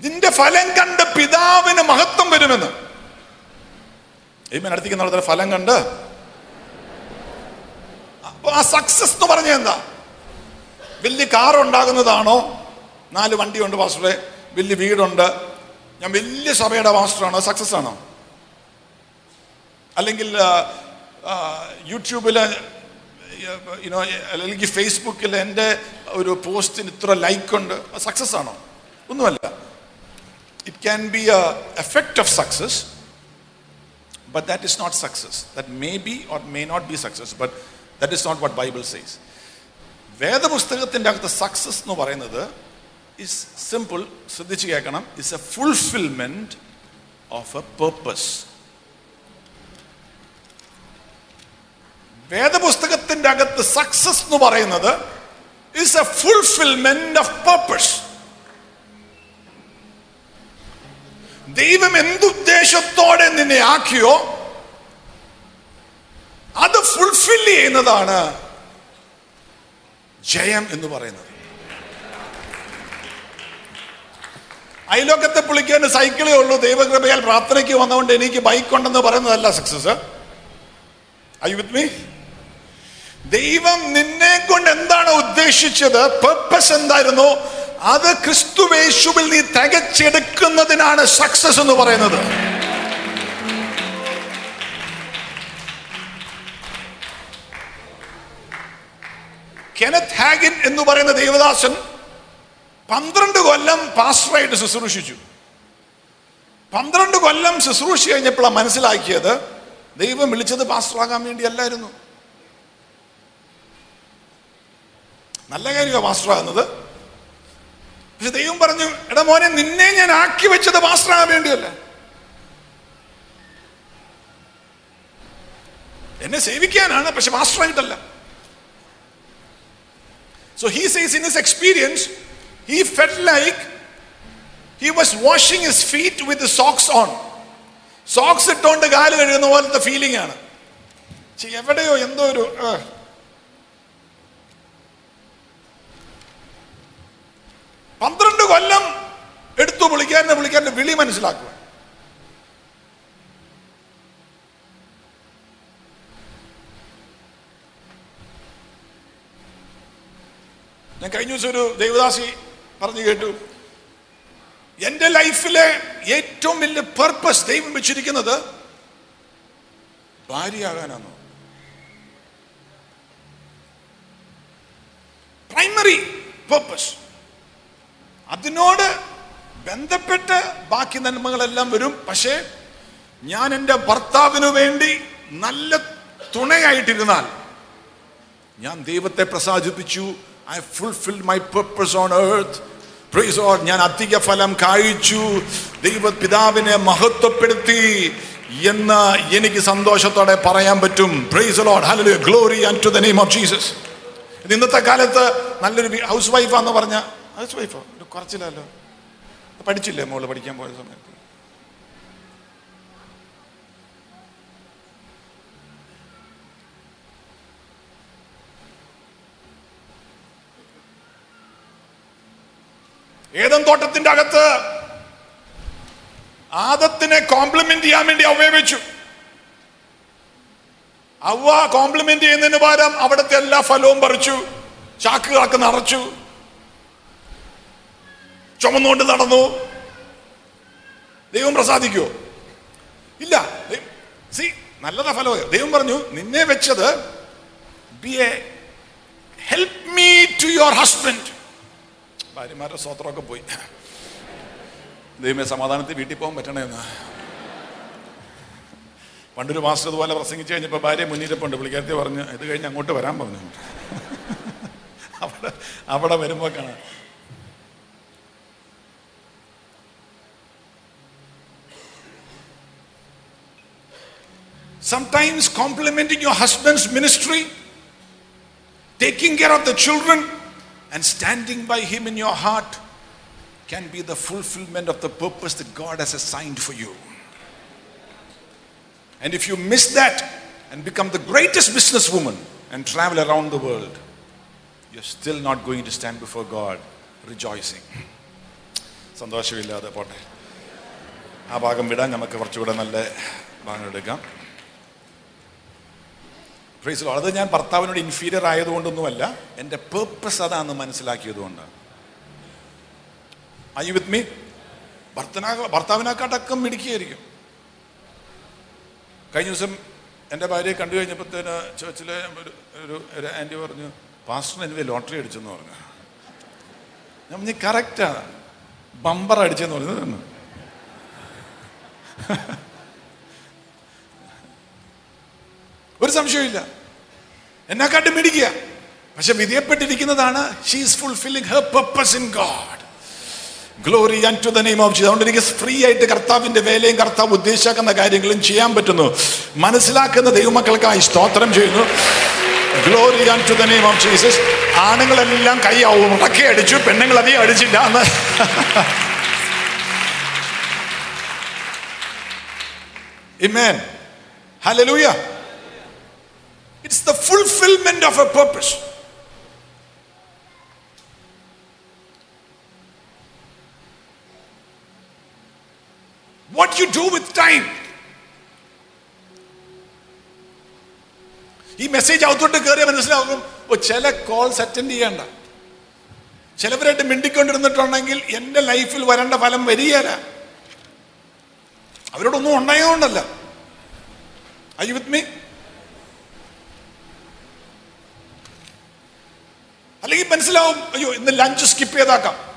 നിന്റെ ഫലം കണ്ട് പിതാവിന് മഹത്വം വരുമെന്ന്. ഏമൻ അടുത്തേക്ക് നടത്തുന്ന ഫലം കണ്ട്. ആ സക്സസ് എന്ന് പറഞ്ഞ എന്താ? വലിയ കാർ ഉണ്ടാകുന്നതാണോ നാല് വണ്ടിയുണ്ട് പാസ്റ്ററെ. വലിയ വീടുണ്ട്. ഞാൻ വലിയ സഭയുടെ മാസ്റ്ററാണ്. സക്സസ് ആണോ? അല്ലെങ്കിൽ യൂട്യൂബിൽ യുനോ അല്ലെങ്കിൽ ഫേസ്ബുക്കിൽ എന്റെ ഒരു പോസ്റ്റിന് ഇത്ര ലൈക്ക് ഉണ്ട്. സക്സസ് ആണോ? ഒന്നുമല്ല. It can be a effect of success but that is not success that may be or may not be success but that is not what Bible says വേദപുസ്തകത്തിന്റെ അകത്ത് സക്സസ് എന്ന് പറയുന്നത് ഇസ് സിമ്പിൾ ശ്രദ്ധിച്ച് കേൾക്കണം. Is a fulfilment of a purpose വേദപുസ്തകത്തിന്റെ അകത്ത് success എന്ന് പറയുന്നത് is a fulfilment of purpose ദൈവം എന്തുദ്ദേശത്തോടെ നിന്നെ ആക്കിയോ അത് ഫുൾഫിൽ ചെയ്യുന്നതാണ് ജയം എന്ന് പറയുന്നത്. അയലോക്കത്തെ പുള്ളിക്കാൻ സൈക്കിളേ ഉള്ളൂ. ദൈവകൃപയാൽ പ്രാർത്ഥനയ്ക്ക് വന്നുകൊണ്ട് എനിക്ക് ബൈക്ക് ഉണ്ടെന്ന് പറയുന്നതല്ല സക്സസ് ഐ വിത്ത് മീ ദൈവം നിന്നെ കൊണ്ട് എന്താണ് ഉദ്ദേശിച്ചത്? പർപ്പസ് എന്തായിരുന്നു? അത് ക്രിസ്തുവേശുവിൽ നീ തികച്ചെടുക്കുന്നതിനാണ് സക്സസ് എന്ന് പറയുന്നത്. കെനത്ത് ഹാഗിൻ എന്ന് പറയുന്ന ദേവദാസൻ പന്ത്രണ്ട് കൊല്ലം പാസ്റ്ററായിട്ട് ശുശ്രൂഷിച്ചു. പന്ത്രണ്ട് കൊല്ലം ശുശ്രൂഷ കഴിഞ്ഞപ്പോഴാണ് മനസ്സിലാക്കിയത് ദൈവം വിളിച്ചത് പാസ്റ്ററാകാൻ വേണ്ടിയല്ലായിരുന്നു. നല്ല കാര്യമാണ് പാസ്റ്ററാകുന്നത്. പക്ഷെ ദൈവം പറഞ്ഞു എടാ മോനെ നിന്നെ ഞാൻ ആക്കി വെച്ചത് പാസ്റ്ററാകാൻ വേണ്ടിയല്ല. എന്നെ സേവിക്കാനാണ് പക്ഷെ പാസ്റ്ററായിട്ടല്ല. So he says in his experience, he felt like he was washing his with the socks on. Socks ഇട്ടുകൊണ്ട് കാൽ കഴുകുന്ന പോലത്തെ ഫീലിംഗ് ആണ് എവിടെയോ എന്തോ ഒരു. പന്ത്രണ്ട് കൊല്ലം എടുത്തു പുള്ളിക്കാരനെ പുള്ളിക്കാരന്റെ വിളി മനസ്സിലാക്കുക ഞാൻ കഴിഞ്ഞ ദിവസം ഒരു ദേവദാസി പറഞ്ഞു കേട്ടു. എന്റെ ലൈഫിലെ ഏറ്റവും വലിയ പർപ്പസ് ദൈവം വെച്ചിരിക്കുന്നത് ഭാര്യയാകാനാണ്. പ്രൈമറി പർപ്പസ് അതിനോട് ബന്ധപ്പെട്ട് ബാക്കി നന്മകളെല്ലാം വരും. പക്ഷേ ഞാൻ എന്റെ ഭർത്താവിനു വേണ്ടി നല്ല തുണയായിട്ടിരുന്നാൽ ഞാൻ ദൈവത്തെ പ്രസാദിപ്പിച്ചു. I fulfil my purpose on earth ഞാൻ അധിക ഫലം കാഴ്ചു. ദൈവ പിതാവിനെ മഹത്വപ്പെടുത്തി എന്ന് എനിക്ക് സന്തോഷത്തോടെ പറയാൻ പറ്റും. Praise Lord glory and to the name of Jesus ഇന്നത്തെ കാലത്ത് നല്ലൊരു ഹൗസ് വൈഫാന്ന് പറഞ്ഞ ഹൗസ് വൈഫോ കുറച്ചില്ലല്ലോ. പഠിച്ചില്ലേ മോൾ പഠിക്കാൻ പോയ സമയത്ത്? ഏതൻ തോട്ടത്തിന്റെ അകത്ത് ആദത്തിനെ കോംപ്ലിമെന്റ് ചെയ്യാൻ വേണ്ടി അവയെ വെച്ചു. അവ കോംപ്ലിമെന്റ് ചെയ്യുന്നതിന് പകരം അവിടുത്തെ എല്ലാ ഫലവും പറിച്ചു ചാക്കുകളൊക്കെ നിറച്ചു ചുമന്നുകൊണ്ട് നടന്നു. ദൈവം പ്രസാദിക്കുമോ ഇല്ല. സി നല്ലതാ ഫലം ദൈവം പറഞ്ഞു നിന്നെ വെച്ചത് be a help me to your husband ഭാര്യമാരുടെ സ്വത്രമൊക്കെ പോയി. ദൈവമേ സമാധാനത്തിൽ വീട്ടിൽ പോകാൻ പറ്റണേന്ന് പണ്ടൊരു മാസ്റ്റർ ഇതുപോലെ പ്രസംഗിച്ച് കഴിഞ്ഞപ്പോൾ ഭാര്യ മുന്നിലിപ്പുണ്ട് പുള്ളിക്കാരത്തി പറഞ്ഞ് ഇത് കഴിഞ്ഞ് അങ്ങോട്ട് വരാൻ പറഞ്ഞു. അവിടെ അവിടെ വരുമ്പോൾ കാണാം. Sometimes complimenting your husband's ministry taking care of the children, and standing by him in your heart can be the fulfillment of the purpose that God has assigned for you. And if you miss that and become the greatest businesswoman and travel around the world, you're still not going to stand before God rejoicing. സന്തോഷമില്ലാതെ പോട്ടെ ആ ഭാഗം വിടാൻ നമുക്ക് കുറച്ചുകൂടെ നല്ല ഭാഗം എടുക്കാം പ്രൈസ് അത് ഞാൻ ഭർത്താവിനോട് ഇൻഫീരിയർ ആയതുകൊണ്ടൊന്നുമല്ല എന്റെ പേർപ്പസ് അതാണെന്ന് മനസ്സിലാക്കിയതുകൊണ്ടാണ്. ഐ വിത്ത് മീ ഭർത്തനാ ഭർത്താവിനെക്കാട്ടക്കം മിടിക്കുകയായിരിക്കും കഴിഞ്ഞ ദിവസം എന്റെ ഭാര്യയെ കണ്ടു കഴിഞ്ഞപ്പോഴത്തേന് ചേർച്ചിലെ ഒരു ഒരു ആന്റി പറഞ്ഞു പാസ്റ്റർ എനിക്ക് ലോട്ടറി അടിച്ചെന്ന് പറഞ്ഞു. ഞാൻ പറഞ്ഞു കറക്റ്റാണ് ബമ്പർ അടിച്ചെന്ന് പറഞ്ഞു. ഒരു സംശയമില്ല കണ്ട് മിടിക്കുക പക്ഷെ വിധേയപ്പെട്ടിരിക്കുന്നതാണ് she's fulfilling her purpose in God glory and to the name of അതുകൊണ്ട് എനിക്ക് ഫ്രീ ആയിട്ട് കർത്താവിന്റെ വേലയും കർത്താവ് ഉദ്ദേശിക്കുന്ന കാര്യങ്ങളും ചെയ്യാൻ പറ്റുന്നു. മനസ്സിലാക്കുന്ന ദൈവമക്കൾക്കായി സ്തോത്രം ചെയ്യുന്നു. Glory and to the name of Jesus ആണുങ്ങളെല്ലാം കൈ ഉടക്കി അടിച്ചു പെണ്ണുങ്ങൾ അധികം അടിച്ചില്ല എന്ന്. Amen Hallelujah. It's the fulfillment of a purpose. What you do with time. ഈ മെസ്സേജ് അകത്തോട്ട് കയറിയ മനസ്സിലാകും. ഓ ചില കോൾസ് അറ്റൻഡ് ചെയ്യണ്ട. ചിലവരായിട്ട് മിണ്ടിക്കൊണ്ടിരുന്നിട്ടുണ്ടെങ്കിൽ എന്റെ ലൈഫിൽ വരേണ്ട ഫലം വരികയല്ല അവരോടൊന്നും ഉണ്ടായതുകൊണ്ടല്ല ഐ വിത്ത് മീ അല്ലെങ്കിൽ മനസ്സിലാവും അയ്യോ ഇന്ന് ലഞ്ച് സ്കിപ്പ് ചെയ്താക്കാം.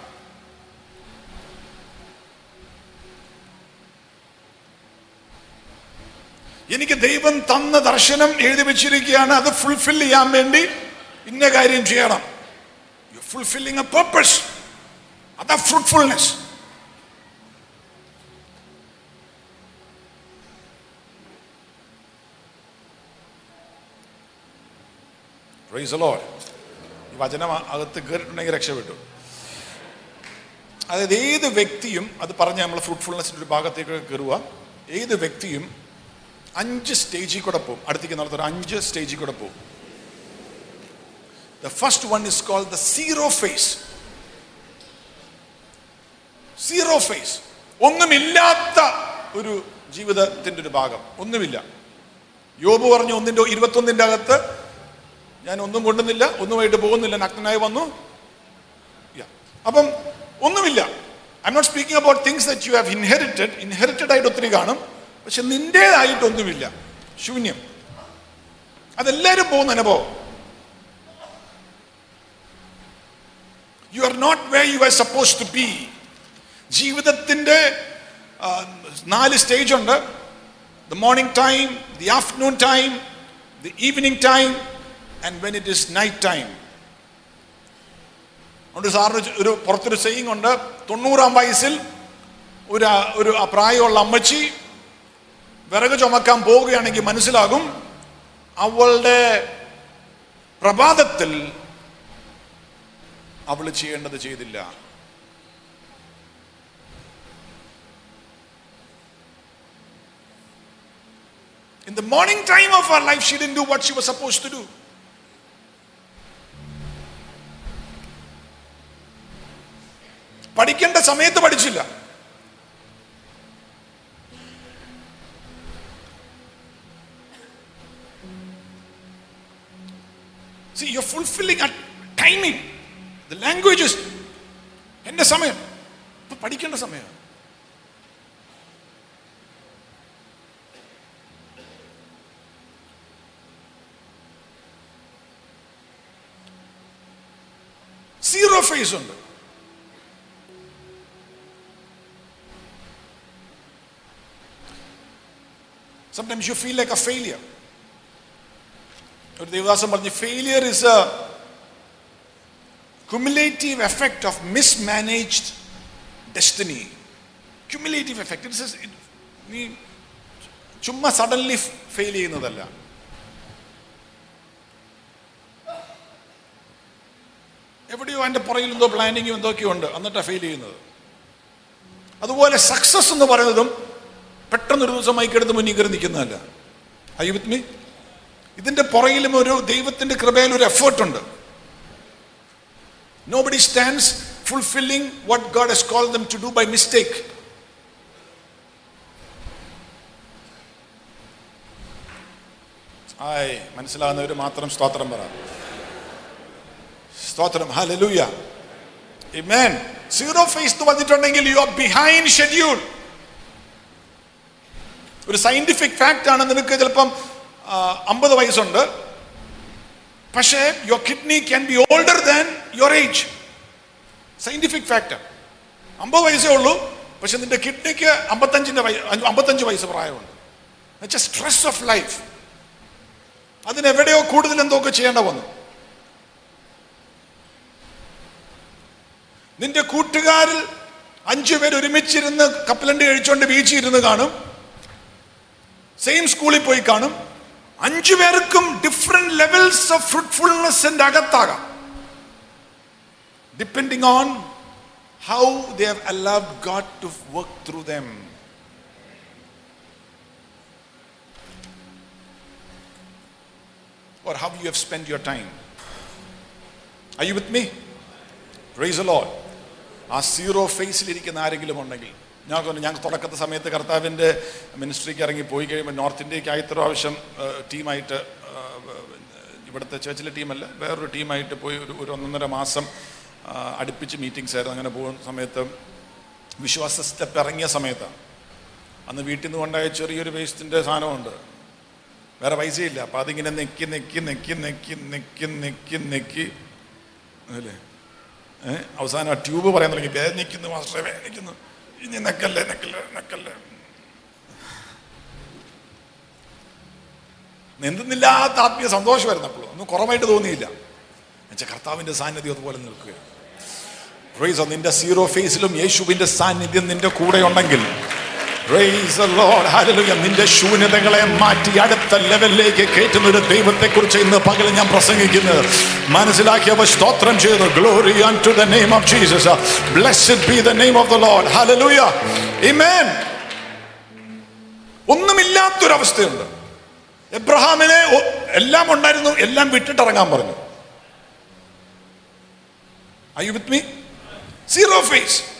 എനിക്ക് ദൈവം തന്ന ദർശനം എഴുതി വെച്ചിരിക്കുകയാണ്. അത് ഫുൾഫിൽ ചെയ്യാൻ വേണ്ടി ഇന്ന കാര്യം ചെയ്യണം. യു ഫുൾഫില്ലിംഗ് എ പർപ്പസ് അതാ ഫ്രൂട്ട്ഫുൾനെസ് പ്രൈസ് ഈ വചനം അകത്ത് കയറിയിട്ടുണ്ടെങ്കിൽ രക്ഷപ്പെട്ടു. അതായത് ഏത് വ്യക്തിയും അത് പറഞ്ഞ് നമ്മൾ ഫ്രൂട്ട്ഫുൾനെസ്സിന്റെ ഒരു ഭാഗത്തേക്ക് കയറുക. ഏത് വ്യക്തിയും അഞ്ച് സ്റ്റേജിൽ കൂടെ പോകും. അടുത്തേക്ക് നടത്തുന്ന അഞ്ച് സ്റ്റേജിൽ കൂടെ പോകും. The first one is called the zero phase zero phase ഒന്നുമില്ലാത്ത ഒരു ജീവിതത്തിന്റെ ഒരു ഭാഗം. ഒന്നുമില്ല. യോബ് പറഞ്ഞു ഒന്നിന്റെ ഇരുപത്തൊന്നിന്റെ അകത്ത് ഞാൻ ഒന്നും കൊണ്ടുന്നില്ല ഒന്നുമായിട്ട് പോകുന്നില്ല നഗ്നനായി വന്നു. അപ്പം ഒന്നുമില്ല. I not speaking about things that you have inherited inherited ആയിട്ട് ഒത്തിരി കാണും. പക്ഷെ നിന്റേതായിട്ടൊന്നുമില്ല ശൂന്യം. അതെല്ലാവരും പോകുന്ന അനുഭവം. You are not way you are suppose to be ജീവിതത്തിന്റെ നാല് സ്റ്റേജ് ഉണ്ട്. The morning time the afternoon time the evening time and when it is night time അതുകൊണ്ട് സാറിന് ഒരു പുറത്തൊരു സെയിങ് ഉണ്ട് തൊണ്ണൂറാം വയസ്സിൽ ഒരു ഒരു പ്രായമുള്ള അമ്മച്ചി വിറക് ചുമക്കാൻ പോവുകയാണെങ്കിൽ മനസ്സിലാകും അവളുടെ പ്രഭാതത്തിൽ അവൾ ചെയ്യേണ്ടത് ചെയ്തില്ല In the morning time of her life, she didn't do what she was supposed to. പഠിക്കേണ്ട സമയത്ത് പഠിച്ചില്ല. See you fulfilling timing the languages എന്റെ സമയം. ഇപ്പൊ പഠിക്കേണ്ട സമയം. സീറോ ഫേസ് ഉണ്ട്. Sometimes you feel like a failure ഒരു ദേവദാസം പറഞ്ഞു failure is a cumulative effect of mismanaged destiny. Cumulative effect. It it's നീ ചുമ്മാ സഡൻലി ഫെയിൽ ചെയ്യുന്നതല്ല എവിടെയോ അതിന്റെ പുറകിൽ എന്തോ പ്ലാനിങ്ങും എന്തൊക്കെയോ ഉണ്ട് എന്നിട്ടാണ് ഫെയിൽ ചെയ്യുന്നത് അതുപോലെ സക്സസ് എന്ന് പറയുന്നതും പെട്ടെന്ന് ഒരു ദിവസം മൈക്കെടുത്ത് മുന്നിൽ കയറി നിൽക്കുന്നതല്ല. ഐ വിത്ത് മീ ഇതിന്റെ പുറകിലും ഒരു ദൈവത്തിന്റെ കൃപയിൽ ഒരു എഫേർട്ട് ഉണ്ട്. Nobody stands fulfilling what God is call them to do by mistake ആയ് മനസ്സിലാകുന്നവർ മാത്രം സ്തോത്രം പറ. സ്തോത്രം. Hallelujah Amen. സീറോ ഫേസ് വന്നിട്ടുണ്ടെങ്കിൽ യു ആർ ബിഹൈൻഡ് ഷെഡ്യൂൾ ഒരു സയന്റിഫിക് ഫാക്റ്റ് ആണ് നിനക്ക് ചിലപ്പം അമ്പത് വയസ്സുണ്ട്. പക്ഷേ your kidney can be older than your age scientific fact അമ്പത് വയസ്സേ ഉള്ളൂ പക്ഷെ നിന്റെ കിഡ്നിക്ക് അമ്പത്തഞ്ചിന്റെ അമ്പത്തഞ്ച് വയസ്സ് പ്രായമുണ്ട്. സ്ട്രെസ് ഓഫ് ലൈഫ് അതിനെവിടെയോ കൂടുതൽ എന്തൊക്കെ ചെയ്യേണ്ട വന്നു. നിന്റെ കൂട്ടുകാരിൽ അഞ്ചു പേര് ഒരുമിച്ചിരുന്ന് കപ്പലണ്ടി കഴിച്ചുകൊണ്ട് ബീച്ചിൽ കാണും. സെയിം സ്കൂളിൽ പോയി കാണും അഞ്ചു പേർക്കും ഡിഫറെന്റ് ലെവൽസ് ഓഫ് ഫ്രൂട്ട്ഫുൾനെസിന്റെ അകത്താകാം depending on how they have allowed God to work through them or how you have spent your time. Are you with me? Praise the Lord. ആ സീറോ ഫേസിലിരിക്കുന്ന ആരെങ്കിലും ഉണ്ടെങ്കിൽ ഞാൻ പറഞ്ഞു തുടക്കത്തെ സമയത്ത് കർത്താവിന്റെ മിനിസ്ട്രിക്ക് ഇറങ്ങി പോയി കഴിയുമ്പോൾ നോർത്ത് ഇന്ത്യക്കായി പ്രാവശ്യം ടീമായിട്ട് ഇവിടുത്തെ ചേച്ചിലെ ടീമല്ല വേറൊരു ടീമായിട്ട് പോയി ഒരു ഒരു ഒന്നൊന്നര മാസം അടുപ്പിച്ച് മീറ്റിംഗ്സ് ആയിരുന്നു. അങ്ങനെ പോകുന്ന സമയത്ത് വിശ്വാസ സ്റ്റെപ്പ് ഇറങ്ങിയ സമയത്താണ്. അന്ന് വീട്ടിൽ നിന്ന് കൊണ്ടായ ചെറിയൊരു വേസ്റ്റിന്റെ സാധനമുണ്ട്. വേറെ പൈസയില്ല. അപ്പം അതിങ്ങനെ നെക്കി നെക്കി നെക്കി നെക്കി നെക്കി നെക്കി നെക്കി. അല്ലേ? അവസാനം ആ ട്യൂബ് പറയാൻ തുടങ്ങി. വേദനിക്കുന്നു മാസ്റ്ററെ വേദനിക്കുന്നു. ഇനി നക്കല്ലേ നക്കല്ലേ നക്കല്ലേ. എന്തെന്നില്ലാത്ത ആത്മീയ സന്തോഷമായിരുന്നു അപ്പോഴും ഒന്നും കുറവായിട്ട് തോന്നിയില്ല. എന്നുവെച്ചാൽ കർത്താവിന്റെ സാന്നിധ്യം അതുപോലെ നിൽക്കുക നിന്റെ സീറോ ഫേസിലും യേശുവിന്റെ സാന്നിധ്യം നിന്റെ കൂടെ ഉണ്ടെങ്കിൽ നിന്റെ ശൂന്യതകളെ മാറ്റി അടുത്ത ലെവലിലേക്ക് കയറ്റുന്ന ഒരു ദൈവത്തെ കുറിച്ച് ഇന്ന് പകൽ ഞാൻ പ്രസംഗിക്കുന്നത് മനസ്സിലാക്കിയവ സ്തോത്രം ചെയ്തു. Glory to the name of Jesus blessed be the name of the Lord hallelujah amen ഒന്നുമില്ലാത്തൊരവസ്ഥയുണ്ട്. എബ്രഹാമിനെ എല്ലാം ഉണ്ടായിരുന്നു. എല്ലാം വിട്ടിട്ടിറങ്ങാൻ പറഞ്ഞു. Are you with me? Zero phase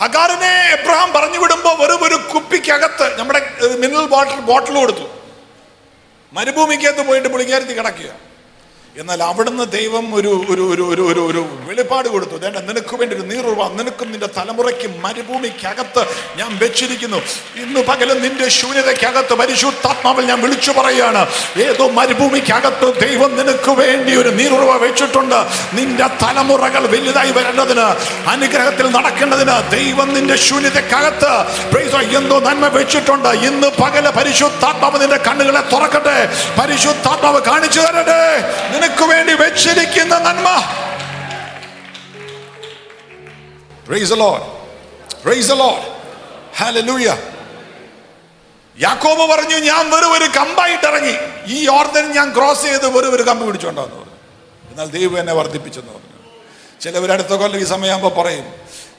ഹഗാറിനെ Abraham പറഞ്ഞു വിടുമ്പോൾ വെറും ഒരു കുപ്പിക്കകത്ത് നമ്മുടെ മിനറൽ വാട്ടർ ബോട്ടിൽ കൊടുത്തു. മരുഭൂമിക്കകത്ത് പോയിട്ട് പുളിക്കാരത്തി കിടക്കുക എന്നാൽ അവിടുന്ന് ദൈവം ഒരു ഒരു ഒരു ഒരു ഒരു ഒരു വെളിപ്പാട് കൊടുത്തു. വേണ്ട നിനക്ക് വേണ്ടി ഒരു നീറുവ നിനക്കും നിന്റെ തലമുറയ്ക്ക് മരുഭൂമിക്കകത്ത് ഞാൻ വെച്ചിരിക്കുന്നു. ഇന്ന് പകലും നിന്റെ ശൂന്യതയ്ക്കകത്ത് പരിശുദ്ധാത്മാവിൽ ഞാൻ വിളിച്ചു പറയുകയാണ്. ഏതോ മരുഭൂമിക്കകത്ത് ദൈവം നിനക്ക് വേണ്ടി ഒരു നീറുവ വെച്ചിട്ടുണ്ട്. നിന്റെ തലമുറകൾ വലുതായി വരേണ്ടതിന് അനുഗ്രഹത്തിൽ നടക്കേണ്ടതിന് ദൈവം നിന്റെ ശൂന്യതയ്ക്കകത്ത് എന്തോ നന്മ വെച്ചിട്ടുണ്ട്. ഇന്ന് പകല പരിശുദ്ധാത്മാവ് നിന്റെ കണ്ണുകളെ തുറക്കട്ടെ. പരിശുദ്ധാത്മാവ് കാണിച്ചു തരട്ടെ. നിനക്ക് വേണ്ടി വെച്ചിരിക്കുന്ന നന്മ. Lord. Hallelujah. യാക്കോബ് പറഞ്ഞു ഞാൻ വെറും ഒരു കമ്പായിട്ട് ഇറങ്ങി. ഈ ഓർഡൻ ഞാൻ ക്രോസ് ചെയ്ത് വെറും ഒരു കമ്പ് പിടിച്ചോണ്ടാന്ന് പറഞ്ഞു എന്നാൽ ദൈവം എന്നെ വർദ്ധിപ്പിച്ചെന്ന് പറഞ്ഞു. ചിലവരടുത്ത കൊല്ലം ഈ സമയമാകുമ്പോൾ പറയും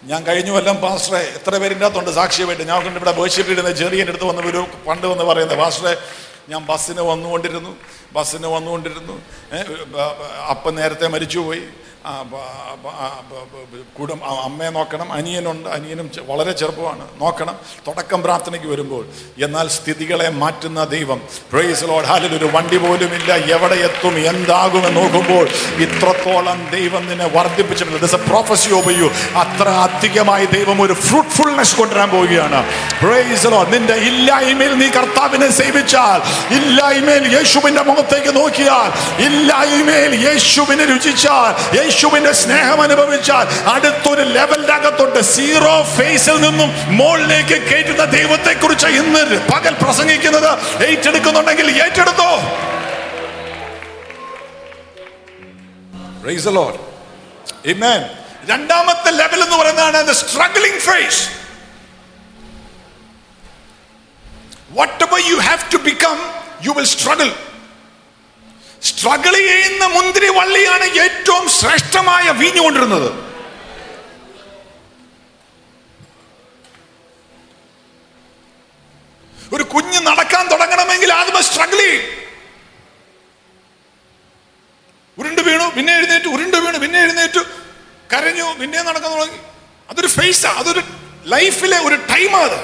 ഞാൻ കഴിഞ്ഞ കൊല്ലം പാസ്റ്ററെ എത്ര പേരിന്റെ അകത്തുണ്ട് സാക്ഷ്യമായിട്ട് ഞാൻ കൊണ്ട് ഇവിടെ വേർഷിപ്പിടുന്ന ചെറിയ അടുത്ത് വന്ന് ഒരു പണ്ട് വന്ന് പറയുന്നത് പാസ്റ്ററെ ഞാൻ ബസ്സിന് വന്നുകൊണ്ടിരുന്നു. ബസ്സിന് വന്നുകൊണ്ടിരുന്നു. അപ്പം നേരത്തെ മരിച്ചുപോയി. കുടും അമ്മയെ നോക്കണം അനിയനുണ്ട് അനിയനും വളരെ ചെറുപ്പമാണ്. നോക്കണം തുടക്കം പ്രാർത്ഥനയ്ക്ക് വരുമ്പോൾ. എന്നാൽ സ്ഥിതികളെ മാറ്റുന്ന ദൈവം പ്രേസ് ലോഡ് ഹാലിൽ ഒരു വണ്ടി പോലുമില്ല. എവിടെ എത്തും എന്താകുമെന്ന് നോക്കുമ്പോൾ ഇത്രത്തോളം ദൈവം നിന്നെ വർദ്ധിപ്പിച്ചിട്ടുണ്ട്. പ്രോഫസി ഓഫ് യു അത്ര അധികമായി ദൈവം ഒരു ഫ്രൂട്ട്ഫുൾനെസ് കൊണ്ടുവരാൻ പോവുകയാണ്. പ്രേസ് ലോഡ് നിന്റെ ഇല്ലായ്മയിൽ നീ കർത്താവിനെ സേവിച്ചാൽ ഇല്ലായ്മയിൽ യേശുവിന്റെ മുഖത്തേക്ക് നോക്കിയാൽ ഇല്ലായ്മയിൽ യേശുവിനെ രുചിച്ചാൽ യേശുവിന്റെ സ്നേഹം അനുഭവിച്ചാൽ അടുത്തൊരു ലെവലിന്റെ അകത്തുണ്ട് സീറോ ഫേസിൽ നിന്നും മുകളിലേക്ക് കയറ്റുന്ന ദൈവത്തെ കുറിച്ച് ഇന്ന് പകൽ പ്രസംഗിക്കുന്നത് ഏറ്റെടുക്കുന്നുണ്ടെങ്കിൽ ഏറ്റെടുത്തോ. രണ്ടാമത്തെ ലെവൽ എന്ന് പറയുന്നതാണ് struggling phase what you have to become you will struggle struggle ചെയ്യുന്ന മുന്തിരി വള്ളിയാണ് ഏറ്റവും ശ്രേഷ്ഠമായ വീഞ്ഞുകൊണ്ടിരുന്നത് ഒരു കുഞ്ഞ് നടക്കാൻ തുടങ്ങണമെങ്കിൽ ആദ്യം സ്ട്രഗിൾ ചെയ്യും. ഉരുണ്ട് വീണു പിന്നെ എഴുന്നേറ്റു ഉരുണ്ട് വീണു പിന്നെ എഴുന്നേറ്റു കരഞ്ഞു പിന്നെ നടക്കാൻ തുടങ്ങി. അതൊരു ഫേസാ അതൊരു ലൈഫിലെ ഒരു ടൈമാണ് അത്.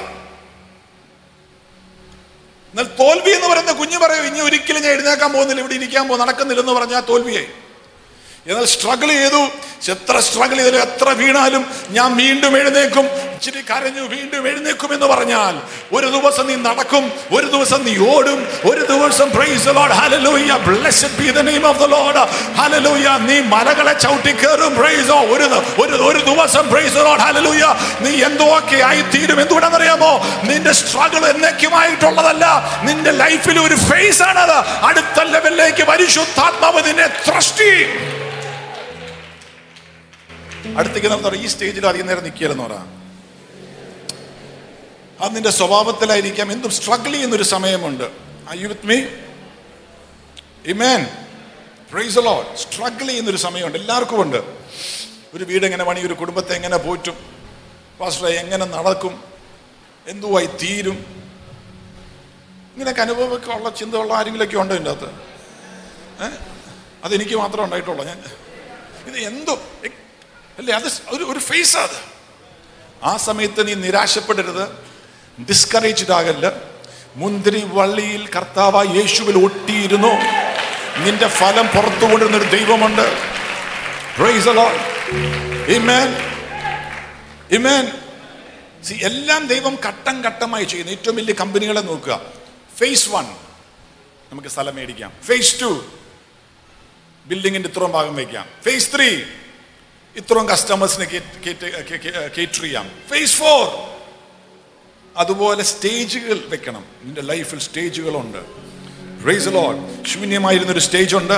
എന്നാൽ തോൽവി എന്ന് പറയുന്ന കുഞ്ഞു പറയും ഇനി ഒരിക്കലും ഞാൻ എഴുന്നേക്കാൻ പോകുന്നില്ല ഇവിടെ ഇരിക്കാൻ പോകും നടക്കുന്നില്ലെന്ന് പറഞ്ഞാൽ തോൽവിയായി. എന്നാൽ സ്ട്രഗിൾ ചെയ്തു. എത്ര സ്ട്രഗിൾ ചെയ്താലും എത്ര വീണാലും ഞാൻ വീണ്ടും എഴുന്നേക്കും ഇച്ചിരി കരഞ്ഞു വീണ്ടും എഴുന്നേക്കും എന്ന് പറഞ്ഞാൽ ഒരു ദിവസം നീ നടക്കും ഒരു ദിവസം നീ ഓടും ഒരു ദിവസം praise the hallelujah blessed be the name of the Lord. Hallelujah. നീ മലകളെ ചവിട്ടി കയറും പ്രൈസ് ഒരു ഒരു ഒരു ദിവസം പ്രൈസ് the ഹലലൂയ നീ എന്തൊക്കെ ആയി തീരും എന്തുകൊണ്ടെന്നറിയാമോ? നിന്റെ സ്ട്രഗിൾ എന്നേക്കുമായിട്ടുള്ളതല്ല. നിന്റെ ലൈഫിൽ ഒരു ഫേസ് ആണത്. അടുത്ത ലെവലിലേക്ക് പരിശുദ്ധാത്മാവ് നിന്നെ ത്രഷ്ടി അടുത്തേക്ക് നമ്മൾ ഈ സ്റ്റേജിൽ അധികം നേരം നിൽക്കില്ലെന്ന് പറ അത് നിന്റെ സ്വഭാവത്തിലായിരിക്കാം എന്തും സ്ട്രഗിൾ ചെയ്യുന്ന ഒരു സമയമുണ്ട് you with me praise struggle ചെയ്യുന്ന ഒരു സമയമുണ്ട്. എല്ലാവർക്കും ഉണ്ട്. ഒരു വീട് എങ്ങനെ പണി ഒരു കുടുംബത്തെ എങ്ങനെ പോറ്റും പാസ്റ്റർ എങ്ങനെ നടക്കും എന്തുവായി തീരും ഇങ്ങനെയൊക്കെ അനുഭവമൊക്കെ ഉള്ള ചിന്തയുള്ള ആരെങ്കിലൊക്കെ ഉണ്ടോ ഇതിന്റെ അകത്ത്? അതെനിക്ക് മാത്രമേ ഉണ്ടായിട്ടുള്ളൂ. ഞാൻ ഇത് എന്തോ അല്ലേ? അത് ഒരു ഒരു ഫേസ് അത്. ആ സമയത്ത് നീ നിരാശപ്പെടരുത്. ഡിസ്കറേജ്ഡ് ആകല്ല. മുന്തിരി വള്ളിയിൽ കർത്താവ് യേശുവിൽ ഒട്ടിയിരുന്നു. നിന്റെ ഫലം പുറത്തു കൊണ്ടിരുന്ന ഒരു ദൈവമുണ്ട്. എല്ലാം ദൈവം ഘട്ടം ഘട്ടമായി ചെയ്യുന്നു. ഏറ്റവും വലിയ കമ്പനികളെ നോക്കുക. ഫേസ് വൺ നമുക്ക് സ്ഥലം മേടിക്കാം. ഫേസ് ടു ബിൽഡിങ്ങിന്റെ ഇത്രയും ഭാഗം വയ്ക്കാം. ഫേസ് ത്രീ ഇത്രയും കസ്റ്റമേഴ്സിനെ കേറ്റർ ചെയ്യാം. ഫേസ് ഫോർ അതുപോലെ സ്റ്റേജുകൾ വെക്കണം. നിന്റെ ലൈഫിൽ സ്റ്റേജുകളുണ്ട് റേസ് ലോഡ് ശൂന്യമായിരുന്ന ഒരു സ്റ്റേജ് ഉണ്ട്.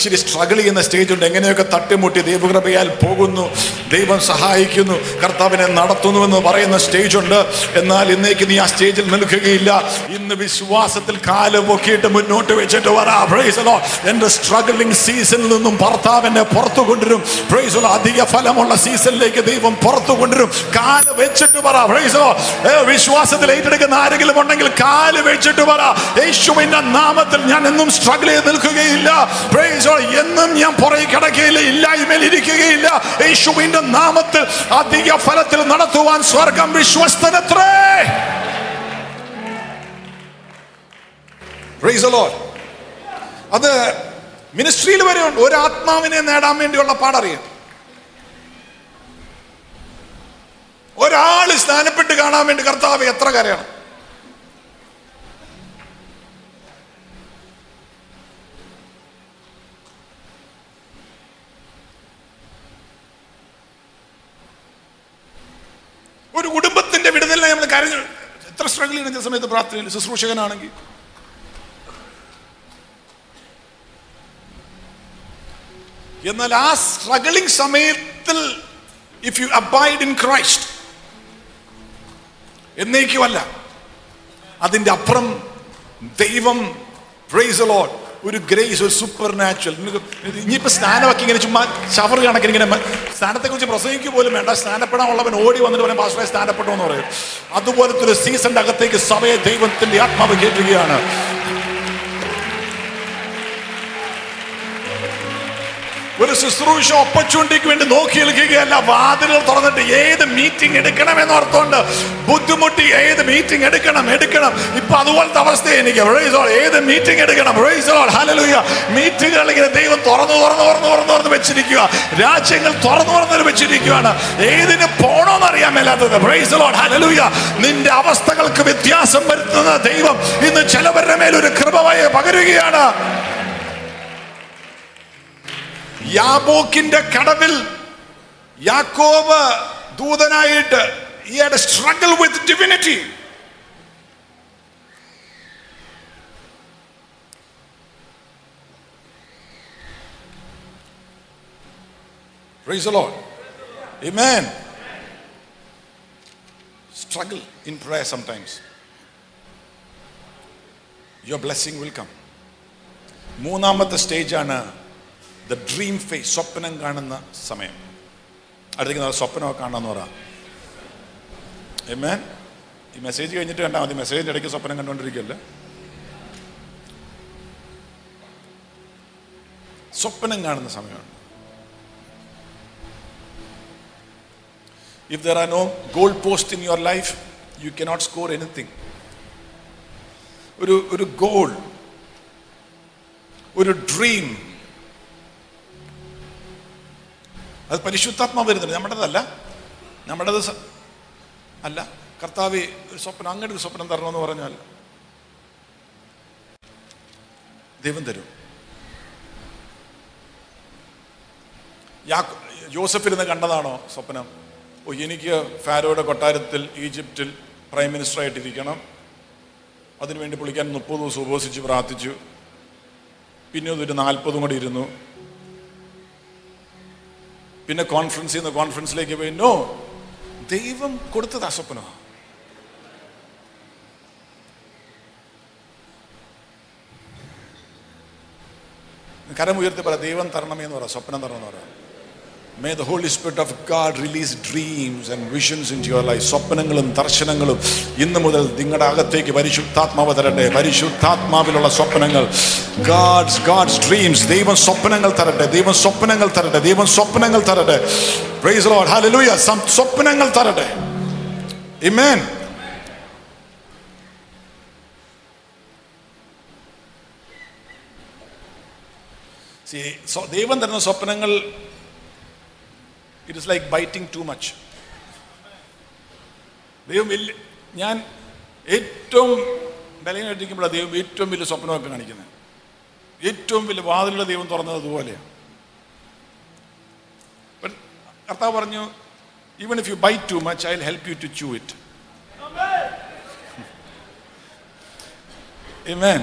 ഇച്ചിരി സ്ട്രഗിൾ ചെയ്യുന്ന സ്റ്റേജ് ഉണ്ട്. എങ്ങനെയൊക്കെ തട്ടിമുട്ടി ദൈവകൃപയാൽ പോകുന്നു ദൈവം സഹായിക്കുന്നു കർത്താവിനെ നടത്തുന്നുവെന്ന് പറയുന്ന സ്റ്റേജ് ഉണ്ട്. എന്നാൽ ഇന്നേക്ക് നീ ആ സ്റ്റേജിൽ നിൽക്കുകയില്ല. ഇന്ന് വിശ്വാസത്തിൽ കാൽ പൊക്കിയിട്ട് മുന്നോട്ട് വെച്ചിട്ട് വരാ. പ്രൈസ് ലോ എന്റെ സ്ട്രഗിളിംഗ് സീസണിൽ നിന്നും ഭർത്താവ് എന്നെ പുറത്തു കൊണ്ടുവരും. ഫ്രൈസലോ അധിക ഫലമുള്ള സീസണിലേക്ക് ദൈവം പുറത്തു കൊണ്ടുവരും. കാൽ വെച്ചിട്ട് പറ പ്രൈസ് ലോ വിശ്വാസത്തിൽ ഏറ്റെടുക്കുന്ന ആരെങ്കിലും ഉണ്ടെങ്കിൽ കാൽ വെച്ചിട്ട് പറ യേശുവിന്റെ നാമത്തിൽ ഞാൻ എന്നും സ്ട്രഗിൾ ചെയ്ത് നിൽക്കുകയില്ല. ലോ എന്നും ഞാൻ പുറകെ കിടക്കുകയില്ല ഇല്ലായ്മയിൽ ഇരിക്കുകയില്ല. യേശുവിന്റെ നാമത്തിൽ അധിക ഫലത്തിൽ നടത്തുവാൻ സ്വർഗം വിശ്വസ്തനത്രേ. അത് മിനിസ്ട്രിയിൽ വരെ ഒരു ആത്മാവിനെ നേടാൻ വേണ്ടിയുള്ള പാടറിയാം. ഒരാൾ സ്നാനപ്പെട്ട് കാണാൻ വേണ്ടി കർത്താവ് എത്ര കരയാണ്. ഒരു കുടുംബത്തിന്റെ വിടുതലിനെ നമ്മൾ കരഞ്ഞു എത്ര സ്ട്രഗിൾ ചെയ്യുന്ന സമയത്ത് പ്രാർത്ഥനയിൽ ശുശ്രൂഷകനാണെങ്കിൽ. എന്നാൽ ആ സ്ട്രഗിളിംഗ് സമയത്തിൽ if you abide in Christ എന്നേക്കുമല്ല അതിന്റെ അപ്പുറം ദൈവം ലോഡ് ഒരു ഗ്രേസ് ഒരു സൂപ്പർ നാച്ചുറൽ ഇനിയിപ്പോ സ്നാനമൊക്കെ ഇങ്ങനെ ചുമ്മാ ഷവർ കണക്കിന് ഇങ്ങനെ സ്നാനത്തെ കുറിച്ച് പ്രസംഗിക്കുക പോലും വേണ്ട. സ്നാനപ്പെടാനുള്ളവൻ ഓടി വന്നിട്ട് പറയും പാസ്റ്ററെ സ്നാനപ്പെട്ടു എന്ന് പറയും. അതുപോലത്തെ ഒരു സീസണിന്റെ അകത്തേക്ക് സമയ ദൈവത്തിന്റെ ആത്മാവ് കയറ്റുകയാണ്. ഒരു ശുശ്രൂഷ ഓപ്പർച്യൂണിറ്റിക്ക് വേണ്ടി നോക്കി നിൽക്കുകയല്ല വാതിലുകൾ തുറന്നിട്ട് ഏത് മീറ്റിംഗ് എടുക്കണമെന്ന് എന്നോർത്തോണ്ട് ബുദ്ധിമുട്ടി ഏത് മീറ്റിംഗ് എടുക്കണം എടുക്കണം. ഇപ്പൊ അതുപോലത്തെ അവസ്ഥ എനിക്ക്. ഏത് മീറ്റിംഗ് എടുക്കണം? ഹലലുയ മീറ്റിങ്ങുകൾ ഇങ്ങനെ ദൈവം തുറന്നു തുറന്നു തുറന്നു തുറന്നു തുറന്ന് വെച്ചിരിക്കുക രാജ്യങ്ങൾ തുറന്നു തുറന്നു വെച്ചിരിക്കുകയാണ് ഏതിന് പോണോന്ന് അറിയാൻ മേലാത്തത്. ഹലലുയ നിന്റെ അവസ്ഥകൾക്ക് വ്യത്യാസം വരുത്തുന്ന ദൈവം ഇന്ന് ചിലവരുടെ മേൽ ഒരു കൃപമായി പകരുകയാണ്. യാബോക്കിന്റെ കടവിൽ യാക്കോബ് ദൂതനായിട്ട് he had a struggle with divinity praise the lord amen struggle in prayer sometimes your blessing will come മൂന്നാമത്തെ സ്റ്റേജാണ് ദ ഡ്രീം ഫേസ് സ്വപ്നം കാണുന്ന സമയം. അടുത്തേക്ക് സ്വപ്നമൊക്കെ കാണണമെന്ന് പറ. ഈ മെസ്സേജ് കഴിഞ്ഞിട്ട് കണ്ടാൽ മതി. മെസ്സേജിന്റെ ഇടയ്ക്ക് സ്വപ്നം കണ്ടുകൊണ്ടിരിക്കുകയല്ല സ്വപ്നം കാണുന്ന സമയമാണ്. If there are no goal post in your life you cannot score anything ഒരു ഒരു ഗോൾ ഒരു ഡ്രീം അത് പരിശുദ്ധാത്മാവ് വരുന്നുണ്ട്. നമ്മുടേതല്ല. നമ്മുടേത് അല്ല കർത്താവ് ഒരു സ്വപ്നം അങ്ങനെ ഒരു സ്വപ്നം തരണമെന്ന് പറഞ്ഞാൽ ദൈവം തരും. ജോസഫിരുന്ന് കണ്ടതാണോ സ്വപ്നം? ഓ എനിക്ക് ഫാരോയുടെ കൊട്ടാരത്തിൽ ഈജിപ്തിൽ പ്രൈം മിനിസ്റ്റർ ആയിട്ടിരിക്കണം അതിനുവേണ്ടി പുള്ളിക്കാൻ മുപ്പത് ദിവസം ഉപവസിച്ച് പ്രാർത്ഥിച്ചു. പിന്നെ അതൊരു നാൽപ്പതും കൂടി ഇരുന്നു. പിന്നെ കോൺഫറൻസിൽ നിന്ന് കോൺഫറൻസിലേക്ക് പോയി നോ ദൈവം കൊടുത്തത് അസ്വപ്നോ കരം ഉയർത്തി പറ ദൈവം തരണമേ എന്ന് പറ സ്വപ്നം തരണമെന്ന് പറയാം പറ. May the Holy Spirit of God release dreams and visions in your life സ്വപ്നങ്ങളും ദർശനങ്ങളും ഇന്ന് മുതൽ നിങ്ങളുടെ അകത്തേക്ക് പരിശുദ്ധാത്മാവ് തരട്ടെ പരിശുദ്ധാത്മാവിലുള്ള സ്വപ്നങ്ങൾ. ഗാഡ്സ് ഗാഡ്സ് ഡ്രീംസ് ദൈവം സ്വപ്നങ്ങൾ തരട്ടെ. ദൈവം സ്വപ്നങ്ങൾ തരട്ടെ. ദൈവം സ്വപ്നങ്ങൾ തരട്ടെ. പ്രൈസ് ലോഡ് ഹല്ലേലൂയ സ്വപ്നങ്ങൾ തരട്ടെ. ഇമേൻ ദൈവം തരുന്ന സ്വപ്നങ്ങൾ it is like biting too much ദൈവം വലിയ ഞാൻ ഏറ്റവും ബലഹീനമായിട്ടിരിക്കുമ്പോഴാണ് ദൈവം ഏറ്റവും വലിയ സ്വപ്നമൊക്കെ കാണിക്കുന്നത്. ഏറ്റവും വലിയ വാതിലുള്ള ദൈവം തുറന്നത് അതുപോലെയാണ്. കർത്താവ് പറഞ്ഞു even if you bite too much I help you to chew it Amen.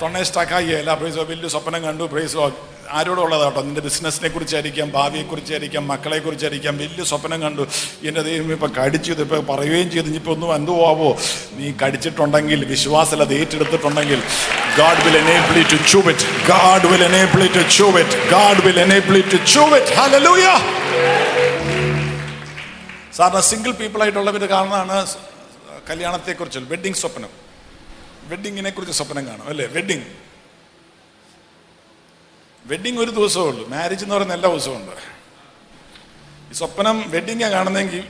തൊണ്ണേ സ്റ്റാക്കായില്ല പ്രൈസോ വലിയ സ്വപ്നം കണ്ടു. പ്രൈസ് ആരോടുള്ളത് കേട്ടോ. നിന്റെ ബിസിനസ്സിനെ കുറിച്ചായിരിക്കാം ഭാവിയെ കുറിച്ചായിരിക്കാം മക്കളെ കുറിച്ചായിരിക്കാം വലിയ സ്വപ്നം കണ്ടു. എന്റെ ദൈവം ഇപ്പൊ കടിച്ചു ഇതിപ്പോ പറയുകയും ചെയ്തു. ഇനിയിപ്പോ ഒന്നും എന്തോ ആവോ നീ കടിച്ചിട്ടുണ്ടെങ്കിൽ വിശ്വാസം അത് ഏറ്റെടുത്തിട്ടുണ്ടെങ്കിൽ God will enable you to chew it. God will enable you to chew it. God will enable it to chew it. സാറിന് സിംഗിൾ പീപ്പിൾ ആയിട്ടുള്ളവരുടെ കാരണമാണ് കല്യാണത്തെക്കുറിച്ചുള്ള വെഡിങ് സ്വപ്നം. വെഡിങ്ങിനെ കുറിച്ച് സ്വപ്നം കാണും അല്ലേ? വെഡിങ് വെഡിങ് ഒരു ദിവസമേ ഉള്ളൂ. മാരേജ് എന്ന് പറയുന്ന എല്ലാ ദിവസവും ഉണ്ട്. ഈ സ്വപ്നം വെഡിങ്ങാ കാണുന്നെങ്കിൽ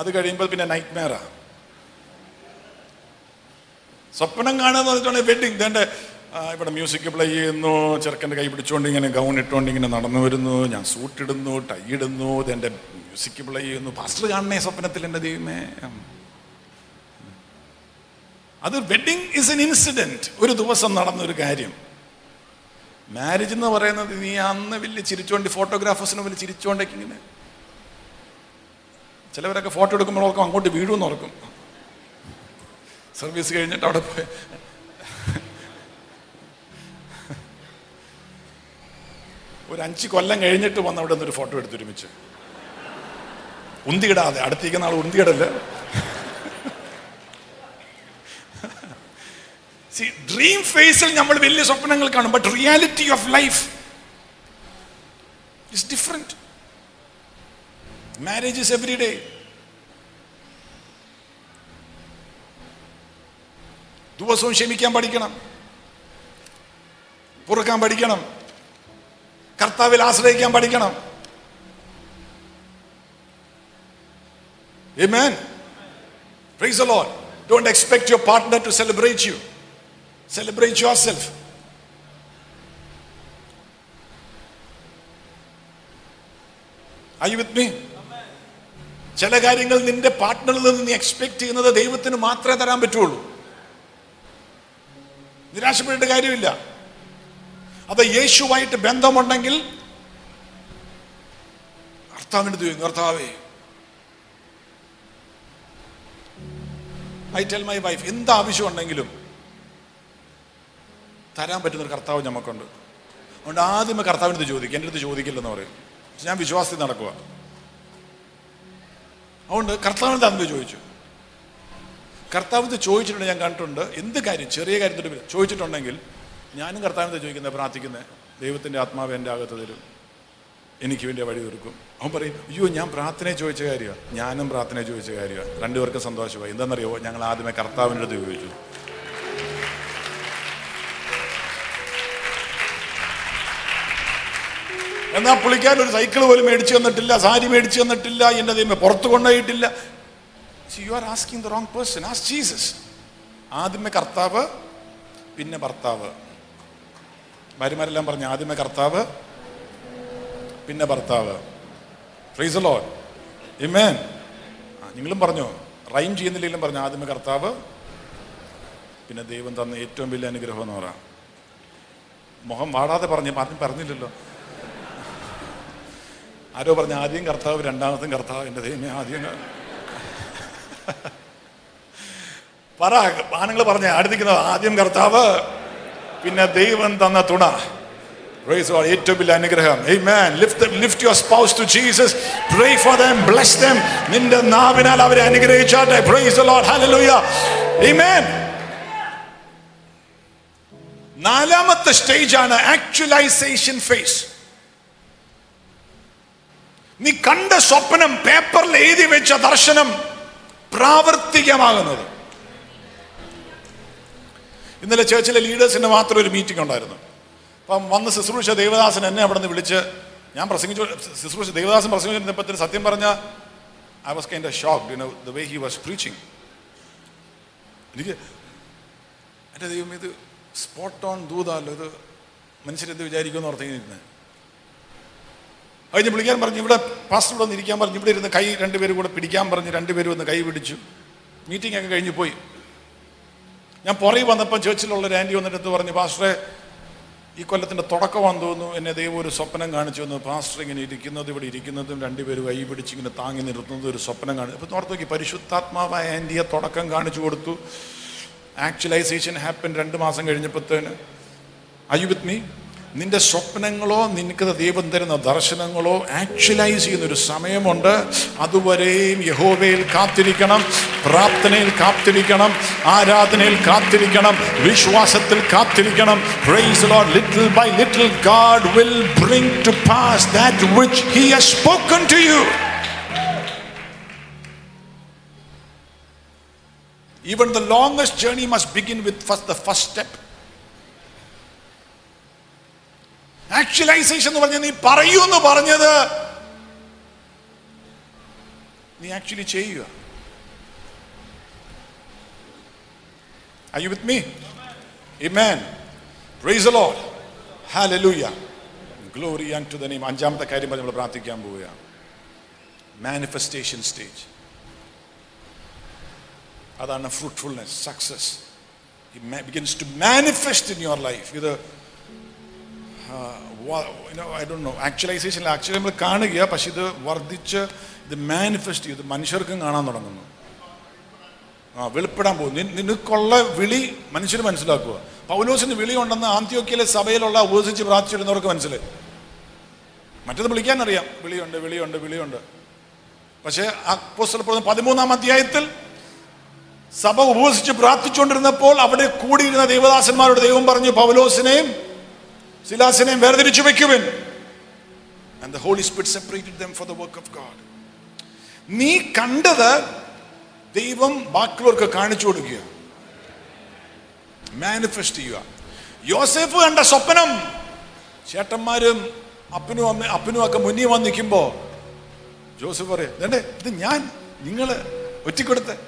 അത് കഴിയുമ്പോൾ പിന്നെ നൈറ്റ് മെയറാ സ്വപ്നം കാണുക എന്ന് പറഞ്ഞിട്ടുണ്ടെങ്കിൽ വെഡിങ് ഇതേണ്ട ഇവിടെ മ്യൂസിക് പ്ലേ ചെയ്യുന്നു ചെറുക്കന്റെ കൈ പിടിച്ചുകൊണ്ട് ഇങ്ങനെ ഗൗൺ ഇട്ടുകൊണ്ട് ഇങ്ങനെ നടന്നു വരുന്നു ഞാൻ സൂട്ട് ഇടുന്നു ടൈ ഇടുന്നു ഇതെന്റെ മ്യൂസിക് പ്ലേ ചെയ്യുന്നു. ഫാസ്റ്റർ കാണണേ സ്വപ്നത്തിൽ എന്റെ ദൈവമേ. അത് വെഡിങ് ഇസ് എൻ ഇൻസിഡന്റ് ഒരു ദിവസം നടന്നൊരു കാര്യം. മാരേജ് എന്ന് പറയുന്നത് നീ അന്ന് വലിയ ചിരിച്ചോണ്ട് ഫോട്ടോഗ്രാഫേഴ്സിന് വലിയ ചിരിച്ചോണ്ടൊക്കെ ഇങ്ങനെ. ചിലവരൊക്കെ ഫോട്ടോ എടുക്കുമ്പോൾ ഓർക്കും അങ്ങോട്ട് വീഴുമെന്ന് ഓർക്കും. സർവീസ് കഴിഞ്ഞിട്ട് അവിടെ പോയി. ഒരു അഞ്ച് കൊല്ലം കഴിഞ്ഞിട്ട് വന്ന് അവിടെ ഒരു ഫോട്ടോ എടുത്ത് ഒരുമിച്ച്. ഉന്തിയിടാതെ അടുത്തേക്കുന്ന ആൾ ഉന്തിയിടല്ല? സി ഡ്രീം ഫേസിൽ നമ്മൾ വലിയ സ്വപ്നങ്ങൾ കാണും but reality of life is different marriage is every day ദിവസവും ക്ഷമിക്കാൻ പഠിക്കണം പൊറുക്കാൻ പഠിക്കണം കർത്താവിൽ ആശ്രയിക്കാൻ പഠിക്കണം Amen. Praise the Lord. Don't expect your partner to celebrate you. Celebrate yourself. Are you with me? ചില കാര്യങ്ങൾ നിന്റെ പാർട്ട്ണറിൽ നിന്ന് നീ എക്സ്പെക്ട് ചെയ്യുന്നത് ദൈവത്തിന് മാത്രമേ തരാൻ പറ്റുള്ളൂ നിരാശപ്പെടേണ്ട കാര്യമില്ല അത് യേശുവായിട്ട് ബന്ധമുണ്ടെങ്കിൽ കർത്താവിന്റെ ദൈവം കർത്താവേ ഐ ടെൽ മൈ വൈഫ് എന്ത് ആവശ്യമുണ്ടെങ്കിലും തരാൻ പറ്റുന്ന ഒരു കർത്താവ് നമുക്കുണ്ട് അതുകൊണ്ട് ആദ്യമേ കർത്താവിന്റെ അടുത്ത് ചോദിക്കും എന്റെ അടുത്ത് ചോദിക്കില്ലെന്ന് പറയും. ഞാൻ വിശ്വാസത്തിൽ നടക്കുക അതുകൊണ്ട് കർത്താവിന്റെ അന്ന് ചോദിച്ചു. കർത്താവിന്റെ ചോദിച്ചിട്ടുണ്ട് ഞാൻ കണ്ടിട്ടുണ്ട്. എന്ത് കാര്യം? ചെറിയ കാര്യത്തിൽ ചോദിച്ചിട്ടുണ്ടെങ്കിൽ ഞാനും കർത്താവിന്റെ ചോദിക്കുന്നത് പ്രാർത്ഥിക്കുന്നത് ദൈവത്തിന്റെ ആത്മാവ് എന്റെ അകത്ത് തരും. എനിക്ക് വേണ്ടി വഴി തീർക്കും അവൻ പറയും അയ്യോ ഞാൻ പ്രാർത്ഥന ചോദിച്ച കാര്യമാണ്. ഞാനും പ്രാർത്ഥന ചോദിച്ച കാര്യമാണ്. രണ്ടുപേർക്കും സന്തോഷമായി. എന്താണെന്നറിയോ ഞങ്ങൾ ആദ്യമേ കർത്താവിന്റെ അടുത്ത് ചോദിച്ചു. എന്നാ പുള്ളിക്കാരൻ ഒരു സൈക്കിൾ പോലും മേടിച്ച് തന്നിട്ടില്ല സാരി മേടിച്ച് തന്നിട്ടില്ല എന്റെ ദൈവം പുറത്ത് കൊണ്ടുപോയിട്ടില്ല. You are asking the wrong person as Jesus ആദ്യമേ കർത്താവ് പിന്നെ ഭർത്താവ്. ഭാര്യമാരെല്ലാം പറഞ്ഞു ആദ്യമേ കർത്താവ് പിന്നെ ഭർത്താവ്. ഫ്രീസ് ഇമേൻ നിങ്ങളും പറഞ്ഞോ? റൈം ചെയ്യുന്നില്ലെങ്കിലും പറഞ്ഞു? ആദ്യമേ കർത്താവ് പിന്നെ ദൈവം തന്ന ഏറ്റവും വലിയ അനുഗ്രഹം എന്ന് പറയാം. മുഖം വാടാതെ പറഞ്ഞു ആദ്യം പറഞ്ഞില്ലല്ലോ. ആരോ പറഞ്ഞു ആദ്യം കർത്താവ് രണ്ടാമത്തും കർത്താവ് എന്റെ ദൈവമേ ആദ്യം പറ ആണുങ്ങൾ പറഞ്ഞ അടുത്തിരിക്കുന്നത് ആദ്യം കർത്താവ് പിന്നെ ദൈവം തന്ന തുണ. Praise God. ഏറ്റവും അനുഗ്രഹം. അവരെ Praise the Lord. Amen. നാലാമത്തെ ആക്ച്വലൈസേഷൻ ഫേസ് നീ കണ്ട സ്വപ്നം പേപ്പറിൽ എഴുതി വെച്ച ദർശനം പ്രാവർത്തികമാകുന്നത്. ഇന്നലെ ചേർച്ചിലെ ലീഡേഴ്സിന് മാത്രം ഒരു മീറ്റിംഗ് ഉണ്ടായിരുന്നു. അപ്പം വന്ന് ശുശ്രൂഷ ദേവദാസൻ എന്നെ അവിടെ നിന്ന് വിളിച്ച് ഞാൻ പ്രസംഗിച്ചു ശുശ്രൂഷ ദേവദാസൻ പ്രസംഗിച്ചിരുന്നപ്പത്തിന് സത്യം പറഞ്ഞ I was kind shock you know the way he was preaching എനിക്ക് എന്റെ ദൈവം ഇത് സ്പോട്ട് ഓൺ ദൂതല്ലോ ഇത് മനുഷ്യരെന്ത് വിചാരിക്കുമെന്ന് ഓർത്തിങ്ങനെ കഴിഞ്ഞ് വിളിക്കാൻ പറഞ്ഞു ഇവിടെ പാസ്റ്റർ ഇവിടെ ഇരിക്കാൻ പറഞ്ഞു ഇവിടെ ഇരുന്ന് കൈ രണ്ടുപേരും കൂടെ പിടിക്കാൻ പറഞ്ഞു രണ്ടുപേരും ഒന്ന് കൈ പിടിച്ചു. മീറ്റിംഗ് ഒക്കെ കഴിഞ്ഞ് പോയി. ഞാൻ പുറകെ വന്നപ്പോൾ ചേർച്ചിലുള്ള ഒരു ആന്റി വന്നിട്ട് പറഞ്ഞു പാസ്റ്ററെ ഈ കൊല്ലത്തിന്റെ തുടക്കമാണെന്ന് തോന്നുന്നു. എന്നെ ദൈവം ഒരു സ്വപ്നം കാണിച്ചു തന്നു. പാസ്റ്റർ ഇങ്ങനെ ഇരിക്കുന്നത് ഇവിടെ ഇരിക്കുന്നതും രണ്ടുപേരും കൈ പിടിച്ച് ഇങ്ങനെ താങ്ങി നിർത്തുന്നതും ഒരു സ്വപ്നം കാണിച്ചു അപ്പോൾ ഓർത്ത് നോക്കി പരിശുദ്ധാത്മാവായ ആന്റിയെ തുടക്കം കാണിച്ചു കൊടുത്തു. ആക്ച്വലൈസേഷൻ ഹാപ്പൻ രണ്ട് മാസം കഴിഞ്ഞപ്പോഴത്തേന്. ഐ വിത്ത് മീ നിന്റെ സ്വപ്നങ്ങളോ നിനക്ക് ദൈവം തരുന്ന ദർശനങ്ങളോ ആക്ച്വലൈസ് ചെയ്യുന്ന ഒരു സമയമുണ്ട്. അതുവരെയും യഹോവയിൽ കാത്തിരിക്കണം പ്രാർത്ഥനയിൽ കാത്തിരിക്കണം ആരാധനയിൽ കാത്തിരിക്കണം വിശ്വാസത്തിൽ കാത്തിരിക്കണം. Praise Lord little by little God will bring to pass that which he has spoken to you Even the longest journey must begin with first the first step. Actualization എന്ന് പറഞ്ഞാൽ നീ പറയൂ എന്ന് പറഞ്ഞത് നീ ആക്ച്വലി ചെയ്യുക Are you with me? Amen. Praise the Lord. Hallelujah. Glory unto the name. അഞ്ചാമത്തെ കാര്യം പറഞ്ഞ് നമ്മൾ പ്രാർത്ഥിക്കാൻ പോവുകയാണ് മാനിഫെസ്റ്റേഷൻ സ്റ്റേജ് അതാണ് fruitfulness success begins to manifest in your life ഇത് I do know actualization actually നമ്മൾ കാണുക പക്ഷെ ഇത് വർദ്ധിച്ച് ഇത് മാനിഫെസ്റ്റ് ചെയ്ത് മനുഷ്യർക്കും കാണാൻ തുടങ്ങുന്നു. ആ വെളിപ്പെടാൻ പോകും നിനക്കുള്ള വിളി മനുഷ്യർ മനസ്സിലാക്കുക പൗലോസിന് വിളി ഉണ്ടെന്ന് ആന്ത്യോക്കിയിലെ സഭയിലുള്ള ഉപസിച്ച് പ്രാർത്ഥിച്ചിരുന്നവർക്ക് മനസ്സിലായി. മറ്റത് വിളിക്കാൻ അറിയാം വിളിയുണ്ട് വിളിയുണ്ട് വിളിയുണ്ട്. പക്ഷേ അപ്പോസ്തലപ്രവർത്തനം പതിമൂന്നാം അധ്യായത്തിൽ സഭ ഉപസിച്ച് പ്രാർത്ഥിച്ചുകൊണ്ടിരുന്നപ്പോൾ അവിടെ കൂടിയിരുന്ന ദൈവദാസന്മാരുടെ ദൈവം പറഞ്ഞു പൗലോസിനെയും സിലാസിനെയും വേർതിരിച്ചു വെക്കുവിൻ and the Holy Spirit separated them for the work of God നീ കണ്ടത് ദൈവം ബാക്കിയുള്ളവർക്ക് കാണിച്ചു കൊടുക്കുക. മാനിഫെസ്റ്റ് ചെയ്യുക. യോസേഫ് കണ്ട സ്വപ്നം. ചേട്ടന്മാരും അപ്പനും അമ്മ അപ്പനും ഒക്കെ മുന്നിൽ വന്ന് നിൽക്കുമ്പോ ജോസഫ് പറയും വേണ്ടേ ഇത് ഞാൻ നിങ്ങൾ ഒറ്റക്കൊടുത്ത്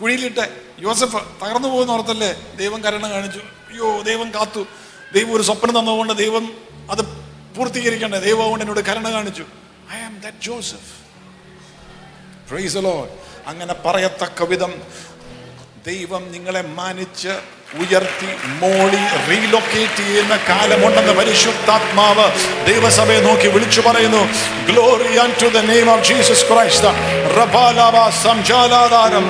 കുഴിയിലിട്ട് യോസഫ് തകർന്നു പോകുന്ന ഓർത്തല്ലേ ദൈവം കരുണ കാണിച്ചു? അയ്യോ ദൈവം കാത്തു. ദൈവം ഒരു സ്വപ്നം തന്നതുകൊണ്ട് ദൈവം അത് പൂർത്തീകരിക്കണ്ടേ? ദൈവം അതുകൊണ്ട് എന്നോട് കരുണ കാണിച്ചു. ഐ ആം ദാറ്റ് ജോസഫ് അങ്ങനെ പറയത്തക്ക വിധം ദൈവം നിങ്ങളെ മാനിച്ച് ഉയർത്തി മോളി റീലൊക്കേറ്റ് ചെയ്യുന്ന കാലമുണ്ടെന്ന് പരിശുദ്ധാത്മാവ് ദൈവസഭയെ നോക്കി വിളിച്ചു പറയുന്നു. Glory to the name of Jesus Christ റബാലാവ സംജാലാദാരം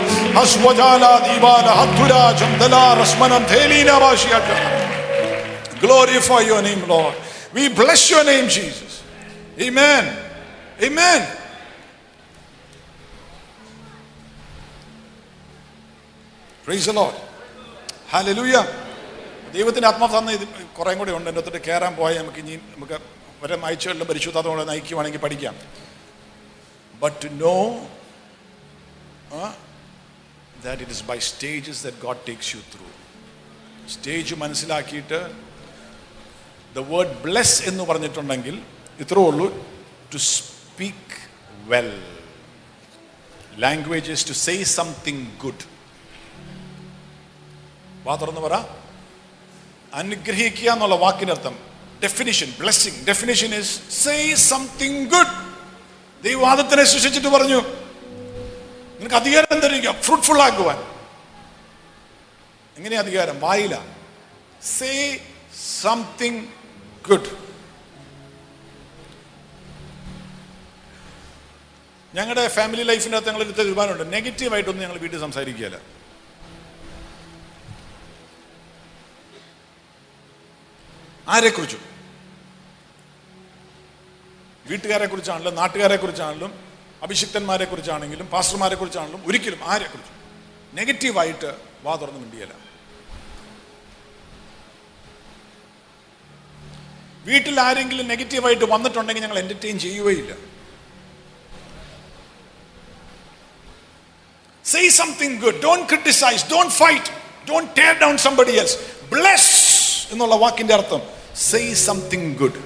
ദലാറസ്മനം ധേലീനാവാശിയാട്ട. Glorify your name, Lord. We bless your name, Jesus. Amen. Amen. The Lord. Hallelujah. ദൈവത്തിന്റെ ആത്മാവ് തന്ന ഇത് കുറേ കൂടി ഉണ്ട് എന്റെ ഒത്തിട്ട് കയറാൻ പോയാൽ നമുക്ക് ഇനി നമുക്ക് വരെ നയിച്ചുകളിലും പരിശുദ്ധാത്മാവെ നയിക്കുവാണെങ്കിൽ പഠിക്കാം but to know that it is by stages that God takes you through stage മനസ്സിലാക്കിയിട്ട് ദ വേർഡ് ബ്ലെസ് എന്ന് പറഞ്ഞിട്ടുണ്ടെങ്കിൽ ഇത്രേ ഉള്ളൂ to speak well language is to say something good വാ തുറന്ന് പറ. അനുഗ്രഹിക്കുക എന്നുള്ള വാക്കിനർത്ഥം definition blessing definition is say something good ദൈവവാദത്തിനെ സൃഷ്ടിച്ചിട്ട് പറഞ്ഞു. നിനക്ക് അധികാരം തരിക ഫ്രൂട്ട്ഫുൾ ആക്കുവാൻ. എങ്ങനെയാ അധികാരം? വായില. സേ സംതിങ് ഗുഡ് ഞങ്ങളുടെ ഫാമിലി ലൈഫിന്റെ അകത്ത് ഞങ്ങൾ എടുത്ത തീരുമാനമുണ്ട്. നെഗറ്റീവായിട്ടൊന്നും ഞങ്ങൾ വീട്ടിൽ സംസാരിക്കുകയല്ല. ആരെക്കുറിച്ചും? വീട്ടുകാരെ കുറിച്ചാണെങ്കിലും നാട്ടുകാരെ കുറിച്ചാണെങ്കിലും അഭിഷിക്തന്മാരെ കുറിച്ചാണെങ്കിലും പാസ്റ്റർമാരെ കുറിച്ചാണെങ്കിലും ഒരിക്കലും ആരെക്കുറിച്ചും നെഗറ്റീവായിട്ട് വാ മിണ്ടിയല്ല വീട്ടിൽ ആരെങ്കിലും നെഗറ്റീവായിട്ട് വന്നിട്ടുണ്ടെങ്കിൽ ഞങ്ങൾ എന്റർടൈൻ ചെയ്യുകയില്ല. Say something good don't criticize don't fight don't tear down somebody else bless എന്നുള്ള വാക്കിന്റെ അർത്ഥം. സേ സംതിങ് ഗുഡ്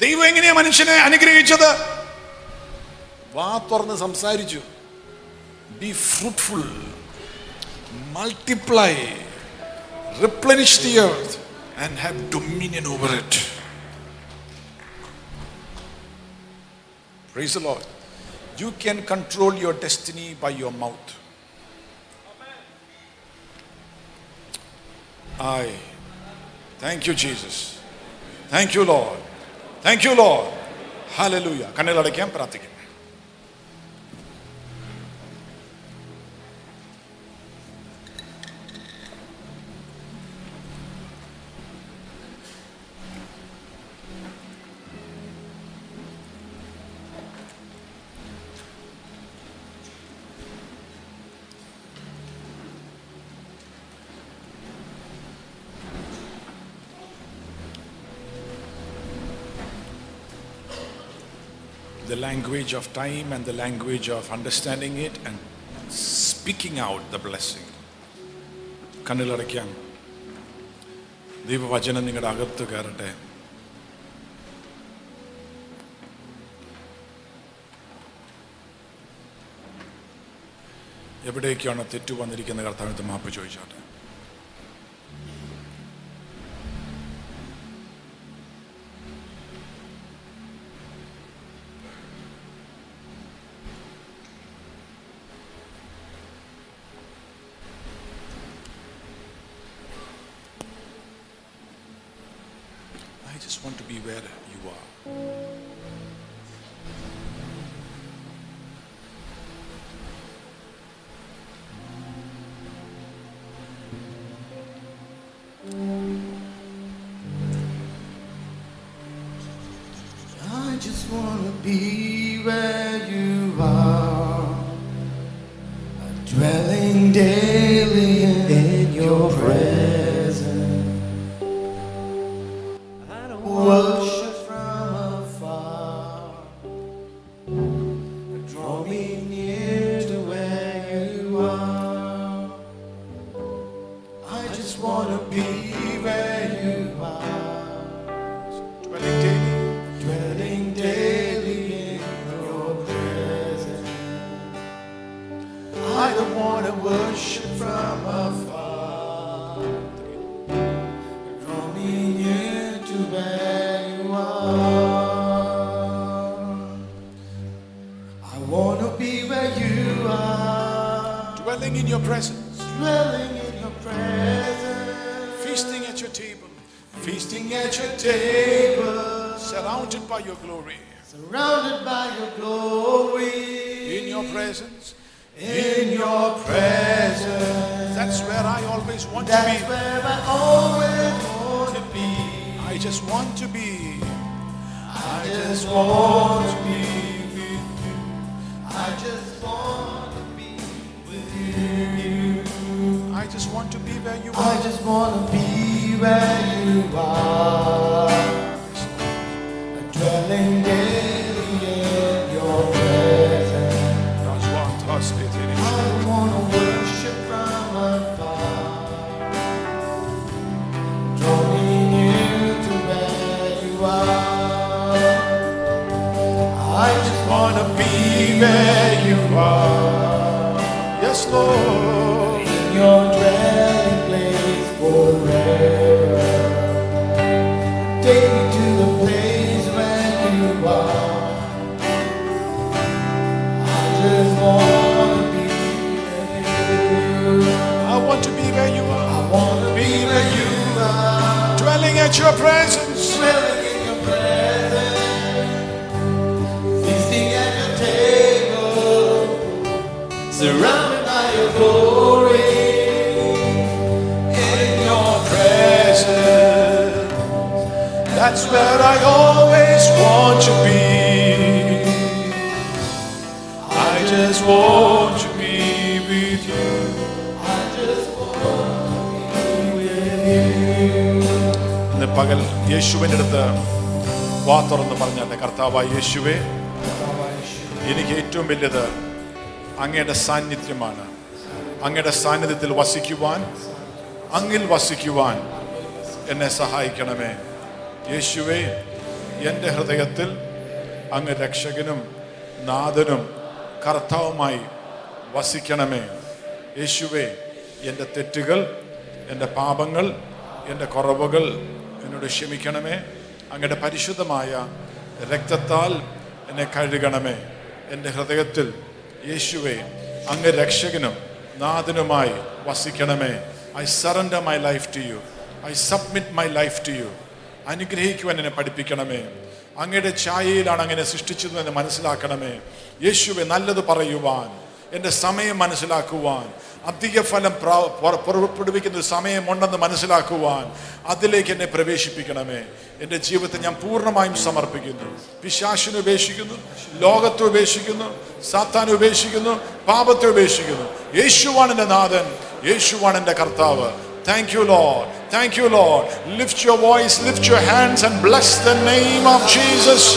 ദൈവം എങ്ങനെയാ മനുഷ്യനെ അനുഗ്രഹിച്ചത്? വാ തുറന്ന് സംസാരിച്ചു. Be fruitful multiply replenish the earth And have dominion over it Praise the Lord. You can control your destiny by your mouth. I thank you, Jesus. Thank you, Lord. Thank you, Lord. Hallelujah. കണ്ണുകളടയ്ക്കാൻ പ്രാർത്ഥിക്കാം language of time and the language of understanding it and speaking out the blessing. കണ്ണിലടയ്ക്കാം ദൈവവചനം നിങ്ങളുടെ അകത്ത് കയറട്ടെ എവിടേക്കാണ് തെറ്റു വന്നിരിക്കുന്ന കർത്താവിനത്ത് മാപ്പ് ചോദിച്ചോട്ടെ at your presence.
dwelling in your presence, feasting at your table, surrounded by your glory. In your
presence. That's where I always want to be. I just want പകൽ യേശുവിന്റെ അടുത്ത് വാ തുറന്ന് പറഞ്ഞാട്ടെ കർത്താവായ യേശുവേ എനിക്ക് ഏറ്റവും വലിയത് അങ്ങയുടെ സാന്നിധ്യമാണ്. അങ്ങയുടെ സാന്നിധ്യത്തിൽ വസിക്കുവാൻ അങ്ങിൽ വസിക്കുവാൻ എന്നെ സഹായിക്കണമേ. യേശുവേ എന്റെ ഹൃദയത്തിൽ അങ്ങ് രക്ഷകനും നാഥനും കർത്താവുമായി വസിക്കണമേ. യേശുവേ എന്റെ തെറ്റുകൾ എന്റെ പാപങ്ങൾ എന്റെ കുറവുകൾ എന്നോട് ക്ഷമിക്കണമേ. അങ്ങയുടെ പരിശുദ്ധമായ രക്തത്താൽ എന്നെ കഴുകണമേ. എന്റെ ഹൃദയത്തിൽ യേശുവെ അങ്ങ് രക്ഷകനും നാഥനുമായി വസിക്കണമേ. I surrender my life to you I submit my life to you അനുഗ്രഹിക്കുവാൻ എന്നെ പഠിപ്പിക്കണമേ. അങ്ങയുടെ ഛായയിലാണ് അങ്ങനെ സൃഷ്ടിച്ചതെന്ന് മനസ്സിലാക്കണമേ. യേശുവെ നല്ലത് പറയുവാൻ എന്റെ സമയം മനസ്സിലാക്കുവാൻ അധിക ഫലം പുറപ്പെടുവിക്കുന്ന ഒരു സമയമുണ്ടെന്ന് മനസ്സിലാക്കുവാൻ അതിലേക്ക് എന്നെ പ്രവേശിപ്പിക്കണമേ. എന്റെ ജീവിതത്തെ ഞാൻ പൂർണമായും സമർപ്പിക്കുന്നു. പിശാശിനെ ഉപേക്ഷിക്കുന്നു ലോകത്തെ ഉപേക്ഷിക്കുന്നു സാത്താനെ ഉപേക്ഷിക്കുന്നു പാപത്തെ ഉപേക്ഷിക്കുന്നു. യേശുവാണ് എന്റെ നാഥൻ യേശുവാണ് എന്റെ കർത്താവ്. Thank you Lord thank you Lord lift your voice lift your hands and bless the name of Jesus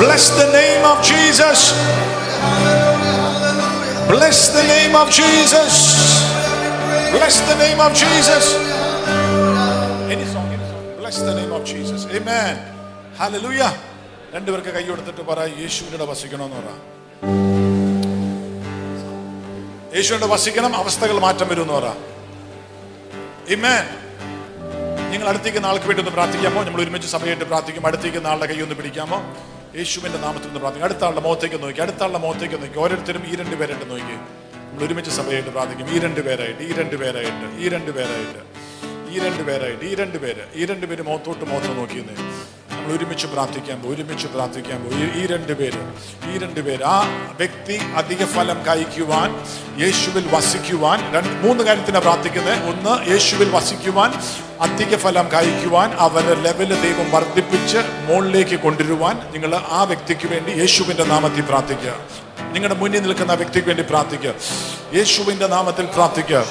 bless the name of Jesus Bless the name of Jesus. Bless the name of Jesus. Any song, any song. Bless the name of Jesus. Amen. Hallelujah. രണ്ടുപേർക്ക് കൈ കൊടുത്തിട്ട് പറ യേശുവിനോട് വസിക്കണമെന്ന് പറ യേശുവിനോട് വസിക്കണം അവസ്ഥകൾ മാറ്റം വരും എന്ന് പറ Amen. നിങ്ങൾ അടുത്തേക്ക് നാൾക്ക് വേണ്ടി ഒന്ന് പ്രാർത്ഥിക്കാമോ നമ്മൾ ഒരുമിച്ച് സഭയായിട്ട് പ്രാർത്ഥിക്കും അടുത്തേക്ക് നാളുടെ കൈ ഒന്ന് പിടിക്കാമോ യേശുവിന്റെ നാമത്തിൽ നിന്ന് പ്രാർത്ഥിക്കും. അടുത്ത ആളുടെ മുഖത്തേക്ക് നോക്കി അടുത്ത ആളുടെ മുഖത്തേക്ക് നോക്കി. ഓരോരുത്തരും ഈ രണ്ട് പേരായിട്ട് നോക്കി. നമ്മൾ ഒരുമിച്ച് സഭയായിട്ട് പ്രാർത്ഥിക്കും. ഈ രണ്ട് പേരായിട്ട് ഈ രണ്ട് പേരായിട്ട് ഈ രണ്ട് പേരായിട്ട് ഈ രണ്ട് പേരായിട്ട് ഈ രണ്ട് പേര് ഈ രണ്ട് പേര് മുഖത്തോട്ട് മുഖത്ത് നോക്കിയെന്ന്. നമ്മൾ ഒരുമിച്ച് പ്രാർത്ഥിക്കാൻ പോകും ഒരുമിച്ച് പ്രാർത്ഥിക്കാൻ പോകും ഈ- രണ്ട് പേര് ഈ രണ്ട് പേര്. ആ വ്യക്തി അധിക ഫലം കായ്ക്കുവാൻ യേശുവിൽ വസിക്കുവാൻ രണ്ട് മൂന്ന് കാര്യത്തിനാണ് പ്രാർത്ഥിക്കുന്നത് ഒന്ന് യേശുവിൽ വസിക്കുവാൻ അധിക ഫലം കായ്ക്കുവാൻ അവരുടെ ലെവൽ ദൈവം വർദ്ധിപ്പിച്ച് മുകളിലേക്ക് കൊണ്ടുവരുവാൻ നിങ്ങൾ ആ വ്യക്തിക്ക് വേണ്ടി യേശുവിന്റെ നാമത്തിൽ പ്രാർത്ഥിക്കുക. നിങ്ങളുടെ മുന്നിൽ നിൽക്കുന്ന വ്യക്തിക്ക് വേണ്ടി പ്രാർത്ഥിക്കുക. യേശുവിന്റെ നാമത്തിൽ പ്രാർത്ഥിക്കുക.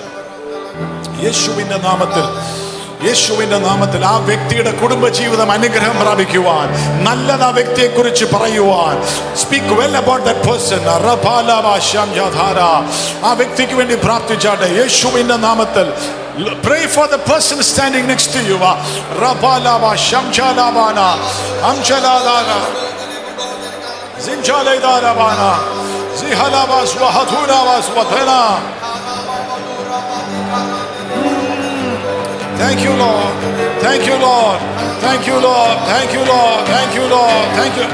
യേശുവിന്റെ നാമത്തിൽ യേശുവിന്റെ നാമത്തിൽ ആ വ്യക്തിയുടെ കുടുംബജീവിതം അനുഗ്രഹം പ്രാപിക്കുവാൻ നല്ലത് ആ വ്യക്തിയെ കുറിച്ച് പറയുവാൻ speak well about that person ആ വ്യക്തിക്ക് വേണ്ടി പ്രാർത്ഥിച്ചാട്ടെ യേശുവിന്റെ നാമത്തിൽ Pray for the person standing next to you. Rabalaba Shamchalabana Amchaladana Zinchaledarabana Zihalabas Wahatunavas Watena Thank you, Lord. Thank you, Lord. Thank you, Lord. Thank you, Lord. Thank you, Lord. Thank you.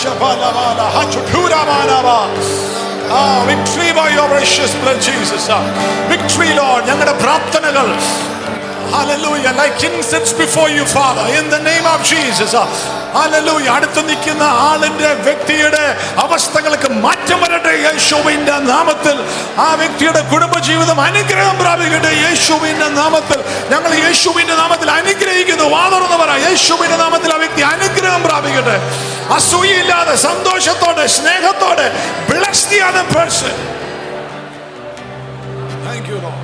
Shabalabala, Hachuturamana. Ah, victory by your precious blood, Jesus. Ah, Victory, Lord. ഞങ്ങളുടെ പ്രാർത്ഥനകൾ Hallelujah. Like incense before you, Father. In the name of Jesus. ah, അടുത്ത് നിൽക്കുന്ന ആളിന്റെ വ്യക്തിയുടെ അവസ്ഥകൾക്ക് മാറ്റം വരട്ടെ യേശുവിന്റെ നാമത്തിൽ. ആ വ്യക്തിയുടെ കുടുംബജീവിതം അനുഗ്രഹം പ്രാപിക്കട്ടെ യേശുവിന്റെ നാമത്തിൽ. ഞങ്ങൾ യേശുവിന്റെ നാമത്തിൽ അനുഗ്രഹിക്കുന്നു. വാതർന്ന് പറ. യേശുവിന്റെ നാമത്തിൽ ആ വ്യക്തി അനുഗ്രഹം പ്രാപിക്കട്ടെ. അസൂയില്ലാതെ സന്തോഷത്തോടെ സ്നേഹത്തോടെ bless the other person thank you Lord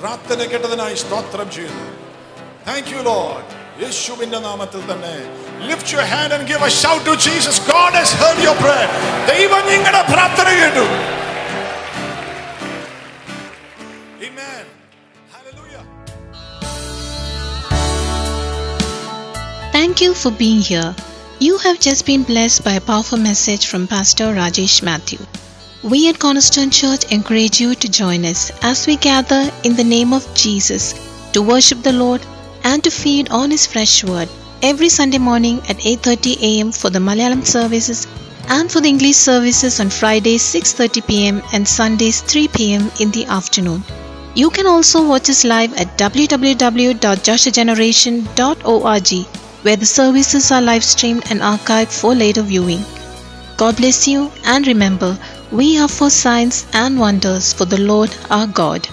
പ്രാർത്ഥന കേട്ടതിനായി സ്തോത്രം ചെയ്യുന്നു. താങ്ക് യു ലോർഡ് യേശുവിന്റെ നാമത്തിൽ തന്നെ lift your hand and give a shout to Jesus God has heard your prayer ദൈവം നിങ്ങളുടെ പ്രാർത്ഥന കേട്ടു. Amen hallelujah
Thank you for being here. You have just been blessed by a powerful message from Pastor Rajesh Matthew. We at Cornerstone Church encourage you to join us as we gather in the name of Jesus to worship the Lord and to feed on his fresh word every Sunday morning at 8:30 a.m. for the Malayalam services and for the English services on Fridays 6:30 p.m. and Sundays 3 p.m. in the afternoon. You can also watch us live at www.joshageneration.org where the services are live streamed and archived for later viewing. God bless you and remember, we are for signs and wonders for the Lord our God.